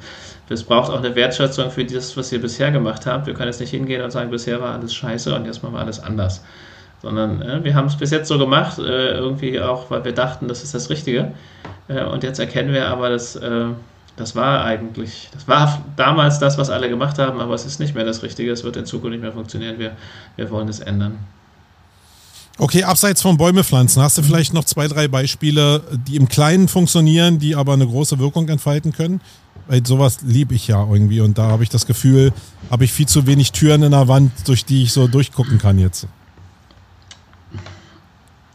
es braucht auch eine Wertschätzung für das, was ihr bisher gemacht habt. Wir können jetzt nicht hingehen und sagen, bisher war alles scheiße und jetzt machen wir alles anders. Sondern äh, wir haben es bis jetzt so gemacht, äh, irgendwie auch, weil wir dachten, das ist das Richtige. Äh, und jetzt erkennen wir aber, dass äh, das war eigentlich, das war damals das, was alle gemacht haben, aber es ist nicht mehr das Richtige. Es wird in Zukunft nicht mehr funktionieren. Wir, wir wollen es ändern. Okay, abseits von Bäume pflanzen, hast du vielleicht noch zwei, drei Beispiele, die im Kleinen funktionieren, die aber eine große Wirkung entfalten können? Weil sowas liebe ich ja irgendwie und da habe ich das Gefühl, habe ich viel zu wenig Türen in der Wand, durch die ich so durchgucken kann jetzt.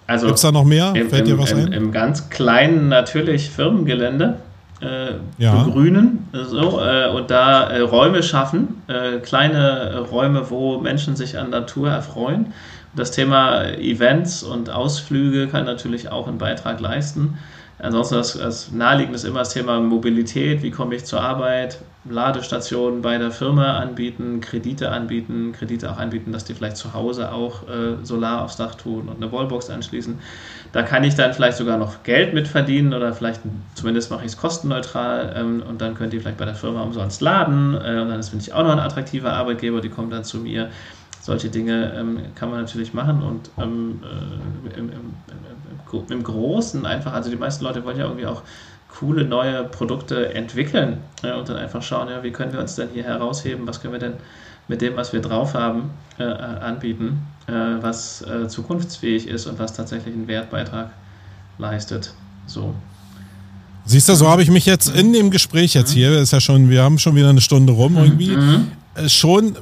Also Gibt es da noch mehr? Im, Fällt dir was im, ein? Im ganz kleinen natürlich Firmengelände äh, ja. begrünen so, äh, und da äh, Räume schaffen, äh, kleine Räume, wo Menschen sich an Natur erfreuen das Thema Events und Ausflüge kann natürlich auch einen Beitrag leisten. Ansonsten das, das naheliegend ist immer das Thema Mobilität. Wie komme ich zur Arbeit? Ladestationen bei der Firma anbieten, Kredite anbieten, Kredite auch anbieten, dass die vielleicht zu Hause auch äh, Solar aufs Dach tun und eine Wallbox anschließen. Da kann ich dann vielleicht sogar noch Geld mit verdienen oder vielleicht zumindest mache ich es kostenneutral ähm, und dann könnt ihr vielleicht bei der Firma umsonst laden äh, und dann finde ich auch noch ein attraktiver Arbeitgeber, die kommen dann zu mir solche Dinge ähm, kann man natürlich machen und ähm, äh, im, im, im, Großen einfach, also die meisten Leute wollen ja irgendwie auch coole neue Produkte entwickeln äh, und dann einfach schauen, ja, wie können wir uns denn hier herausheben, was können wir denn mit dem, was wir drauf haben, äh, äh anbieten, äh, was äh, zukunftsfähig ist und was tatsächlich einen Wertbeitrag leistet. So. Siehst du, so habe ich mich jetzt in dem Gespräch jetzt mhm. hier, ist ja schon, wir haben schon wieder eine Stunde rum irgendwie, mhm. schon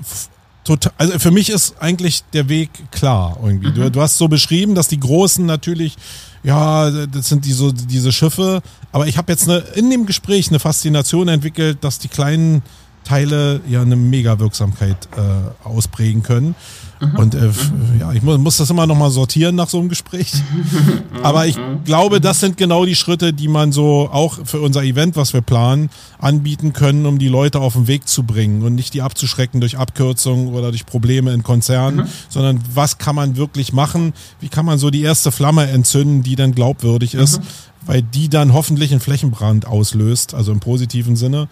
total, also für mich ist eigentlich der Weg klar irgendwie. Mhm. Du, du hast so beschrieben, dass die Großen natürlich, ja, das sind diese, diese Schiffe, aber ich habe jetzt eine, in dem Gespräch eine Faszination entwickelt, dass die kleinen Teile ja eine Mega-Wirksamkeit äh, ausprägen können. Mhm. Und äh, ja, ich muss, muss das immer nochmal sortieren nach so einem Gespräch. Aber ich glaube, das sind genau die Schritte, die man so auch für unser Event, was wir planen, anbieten können, um die Leute auf den Weg zu bringen und nicht die abzuschrecken durch Abkürzungen oder durch Probleme in Konzernen, mhm. sondern was kann man wirklich machen? Wie kann man so die erste Flamme entzünden, die dann glaubwürdig ist, mhm. weil die dann hoffentlich einen Flächenbrand auslöst, also im positiven Sinne,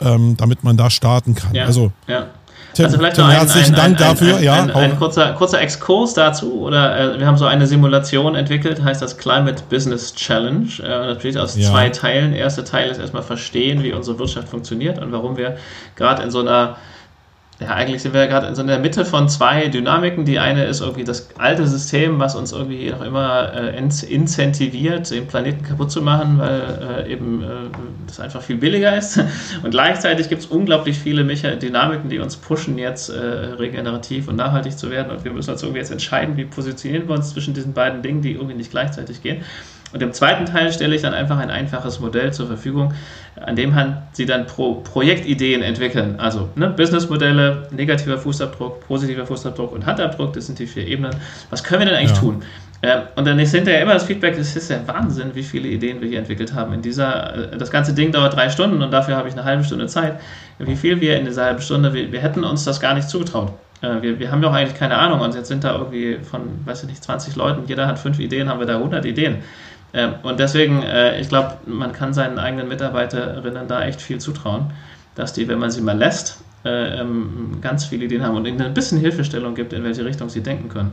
ähm, damit man da starten kann. Ja. Also ja. Tim, also vielleicht Tim, noch ein, herzlichen ein, Dank ein, dafür. Ein, ja, ein, kurzer, kurzer Exkurs dazu. Oder äh, wir haben so eine Simulation entwickelt, heißt das Climate Business Challenge. Äh, das besteht aus ja. zwei Teilen. Der erste Teil ist erstmal verstehen, wie unsere Wirtschaft funktioniert und warum wir gerade in so einer ja, eigentlich sind wir ja gerade in so der Mitte von zwei Dynamiken. Die eine ist irgendwie das alte System, was uns irgendwie noch immer äh, incentiviert, den Planeten kaputt zu machen, weil äh, eben äh, das einfach viel billiger ist. Und gleichzeitig gibt es unglaublich viele Mecha Dynamiken, die uns pushen, jetzt äh, regenerativ und nachhaltig zu werden. Und wir müssen uns irgendwie jetzt entscheiden, wie positionieren wir uns zwischen diesen beiden Dingen, die irgendwie nicht gleichzeitig gehen. Und im zweiten Teil stelle ich dann einfach ein einfaches Modell zur Verfügung, an dem Sie dann Pro Projektideen entwickeln. Also ne, Businessmodelle, negativer Fußabdruck, positiver Fußabdruck und Handabdruck, das sind die vier Ebenen. Was können wir denn eigentlich ja. tun? Äh, und dann ist hinterher immer das Feedback, das ist ja Wahnsinn, wie viele Ideen wir hier entwickelt haben. In dieser, äh, das ganze Ding dauert drei Stunden und dafür habe ich eine halbe Stunde Zeit. Wie viel wir in dieser halben Stunde, wir, wir hätten uns das gar nicht zugetraut. Äh, wir, wir haben ja auch eigentlich keine Ahnung und jetzt sind da irgendwie von, weiß ich nicht, 20 Leuten, jeder hat fünf Ideen, haben wir da 100 Ideen. Ähm, und deswegen, äh, ich glaube, man kann seinen eigenen Mitarbeiterinnen da echt viel zutrauen, dass die, wenn man sie mal lässt, äh, ähm, ganz viele Ideen haben und ihnen ein bisschen Hilfestellung gibt, in welche Richtung sie denken können.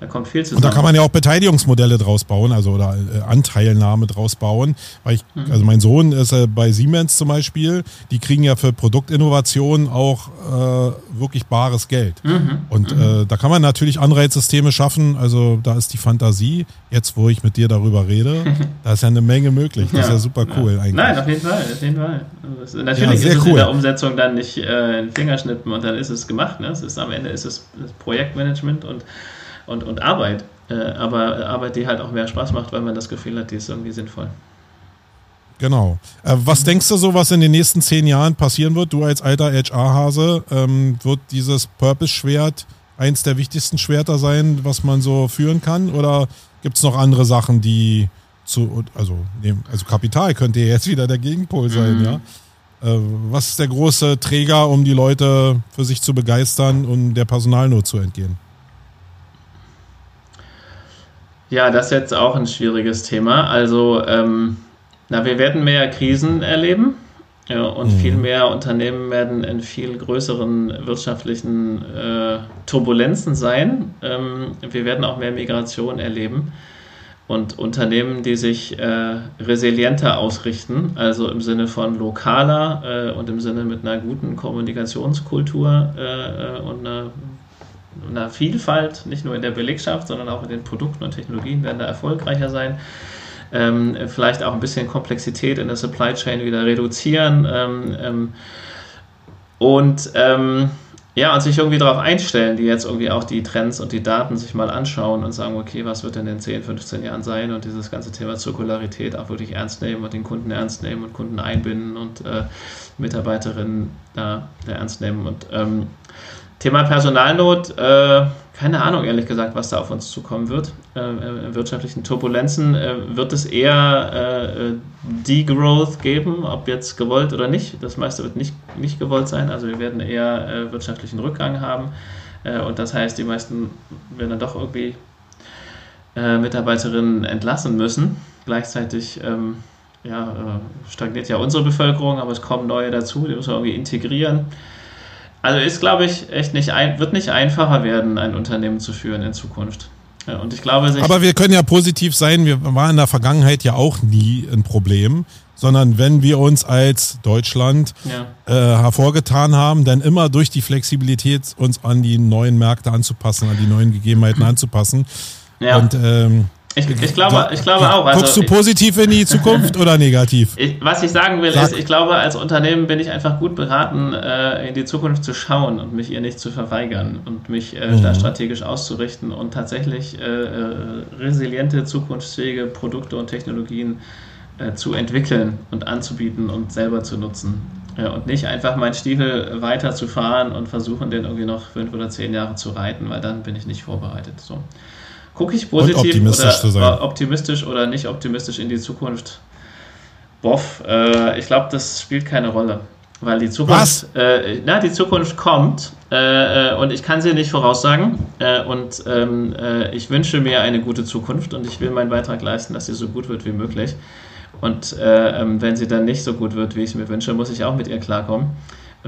Da kommt viel zusammen. Und da kann man ja auch Beteiligungsmodelle draus bauen, also oder äh, Anteilnahme draus bauen. Weil ich, mhm. also mein Sohn ist äh, bei Siemens zum Beispiel, die kriegen ja für Produktinnovationen auch äh, wirklich bares Geld. Mhm. Und mhm. Äh, da kann man natürlich Anreizsysteme schaffen. Also da ist die Fantasie, jetzt wo ich mit dir darüber rede, da ist ja eine Menge möglich. Das ja. ist ja super cool ja. eigentlich. Nein, auf jeden Fall, auf jeden Fall. Also natürlich ja, ist es cool. in der Umsetzung dann nicht äh, ein Fingerschnippen und dann ist es gemacht. Ne? Es ist, am Ende ist es Projektmanagement und und, und Arbeit. Äh, aber Arbeit, die halt auch mehr Spaß macht, weil man das Gefühl hat, die ist irgendwie sinnvoll. Genau. Äh, was denkst du so, was in den nächsten zehn Jahren passieren wird? Du als alter HR-Hase, ähm, wird dieses Purpose-Schwert eins der wichtigsten Schwerter sein, was man so führen kann? Oder gibt es noch andere Sachen, die zu, also, also Kapital könnte jetzt wieder der Gegenpol sein, mhm. ja? Äh, was ist der große Träger, um die Leute für sich zu begeistern und der Personalnot zu entgehen? Ja, das ist jetzt auch ein schwieriges Thema. Also, ähm, na, wir werden mehr Krisen erleben ja, und mhm. viel mehr Unternehmen werden in viel größeren wirtschaftlichen äh, Turbulenzen sein. Ähm, wir werden auch mehr Migration erleben und Unternehmen, die sich äh, resilienter ausrichten, also im Sinne von lokaler äh, und im Sinne mit einer guten Kommunikationskultur äh, äh, und einer, einer, Vielfalt, nicht nur in der Belegschaft, sondern auch in den Produkten und Technologien, werden da erfolgreicher sein. Ähm, vielleicht auch ein bisschen Komplexität in der Supply Chain wieder reduzieren ähm, ähm und ähm, ja, und sich irgendwie darauf einstellen, die jetzt irgendwie auch die Trends und die Daten sich mal anschauen und sagen, okay, was wird denn in 10, 15 Jahren sein und dieses ganze Thema Zirkularität auch wirklich ernst nehmen und den Kunden ernst nehmen und Kunden einbinden und äh, Mitarbeiterinnen da, da ernst nehmen. Und ähm, Thema Personalnot, äh, keine Ahnung, ehrlich gesagt, was da auf uns zukommen wird. Äh, äh wirtschaftlichen Turbulenzen äh, wird es eher äh, Degrowth geben, ob jetzt gewollt oder nicht. Das meiste wird nicht, nicht gewollt sein. Also wir werden eher äh, wirtschaftlichen Rückgang haben. Äh, und das heißt, die meisten werden dann doch irgendwie Mitarbeiterinnen entlassen müssen. Gleichzeitig ähm, ja, stagniert ja unsere Bevölkerung, aber es kommen neue dazu, die müssen wir irgendwie integrieren. Also ist, glaube ich, echt nicht ein, wird nicht einfacher werden, ein Unternehmen zu führen in Zukunft. Und ich glaube, aber wir können ja positiv sein. Wir waren in der Vergangenheit ja auch nie ein Problem, sondern wenn wir uns als Deutschland ja. äh, hervorgetan haben, dann immer durch die Flexibilität uns an die neuen Märkte anzupassen, an die neuen Gegebenheiten anzupassen. Ja. Und ähm, ich, ich, glaube, ich glaube auch. Also, Guckst du positiv in die Zukunft oder negativ? Ich, was ich sagen will, Sag. ist, ich glaube, als Unternehmen bin ich einfach gut beraten, äh, in die Zukunft zu schauen und mich ihr nicht zu verweigern und mich äh, mhm. da strategisch auszurichten und tatsächlich äh, resiliente, zukunftsfähige Produkte und Technologien zu entwickeln und anzubieten und selber zu nutzen. und nicht einfach meinen Stiefel weiterzufahren und versuchen, den irgendwie noch fünf oder zehn Jahre zu reiten, weil dann bin ich nicht vorbereitet. So. Gucke ich positiv optimistisch oder optimistisch oder nicht optimistisch in die Zukunft? Boff, äh, ich glaube, das spielt keine Rolle. Weil die Zukunft, äh, na, die Zukunft kommt äh, äh, und ich kann sie nicht voraussagen. Äh, und ähm, äh, ich wünsche mir eine gute Zukunft und ich will meinen Beitrag leisten, dass sie so gut wird wie möglich. Und ähm, wenn sie dann nicht so gut wird, wie ich es mir wünsche, muss ich auch mit ihr klarkommen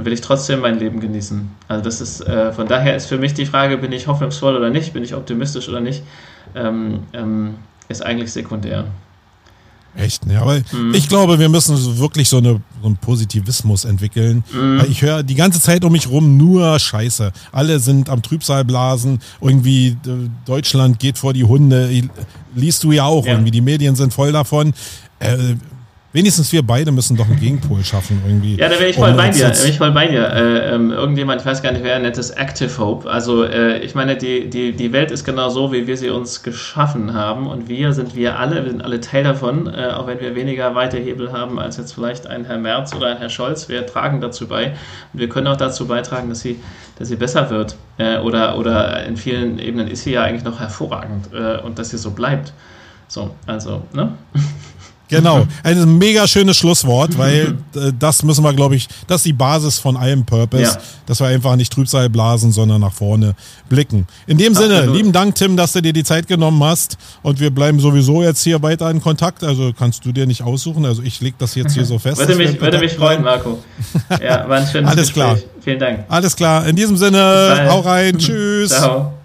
will ich trotzdem mein Leben genießen. Also das ist, äh, von daher ist für mich die Frage, bin ich hoffnungsvoll oder nicht, bin ich optimistisch oder nicht, ähm, ähm, ist eigentlich sekundär. Echt, ne? Aber mhm. ich glaube, wir müssen wirklich so, eine, so einen Positivismus entwickeln. Mhm. Ich höre die ganze Zeit um mich rum nur Scheiße. Alle sind am Trübsalblasen. Irgendwie äh, Deutschland geht vor die Hunde. Liest du ja auch. Ja. Irgendwie die Medien sind voll davon. Äh, Wenigstens wir beide müssen doch einen Gegenpol schaffen irgendwie. Ja, da wäre ich voll bei dir. Ich voll bei dir. Äh, irgendjemand, ich weiß gar nicht, wer nennt es Active Hope. Also äh, ich meine, die, die, die Welt ist genau so, wie wir sie uns geschaffen haben. Und wir sind wir alle, wir sind alle Teil davon, äh, auch wenn wir weniger weite Hebel haben als jetzt vielleicht ein Herr Merz oder ein Herr Scholz. Wir tragen dazu bei. Und wir können auch dazu beitragen, dass sie, dass sie besser wird. Äh, oder, oder in vielen Ebenen ist sie ja eigentlich noch hervorragend äh, und dass sie so bleibt. So, also, ne? Genau, ein mega schönes Schlusswort, weil äh, das müssen wir, glaube ich, das ist die Basis von allem Purpose, ja. dass wir einfach nicht Trübsal blasen, sondern nach vorne blicken. In dem Absolut. Sinne, lieben Dank, Tim, dass du dir die Zeit genommen hast und wir bleiben sowieso jetzt hier weiter in Kontakt. Also kannst du dir nicht aussuchen. Also ich lege das jetzt hier so fest. würde mich, würde mich freuen, Marco. Ja, war ein schönes Alles Gespräch. klar. Vielen Dank. Alles klar. In diesem Sinne, hau rein. Tschüss. Ciao.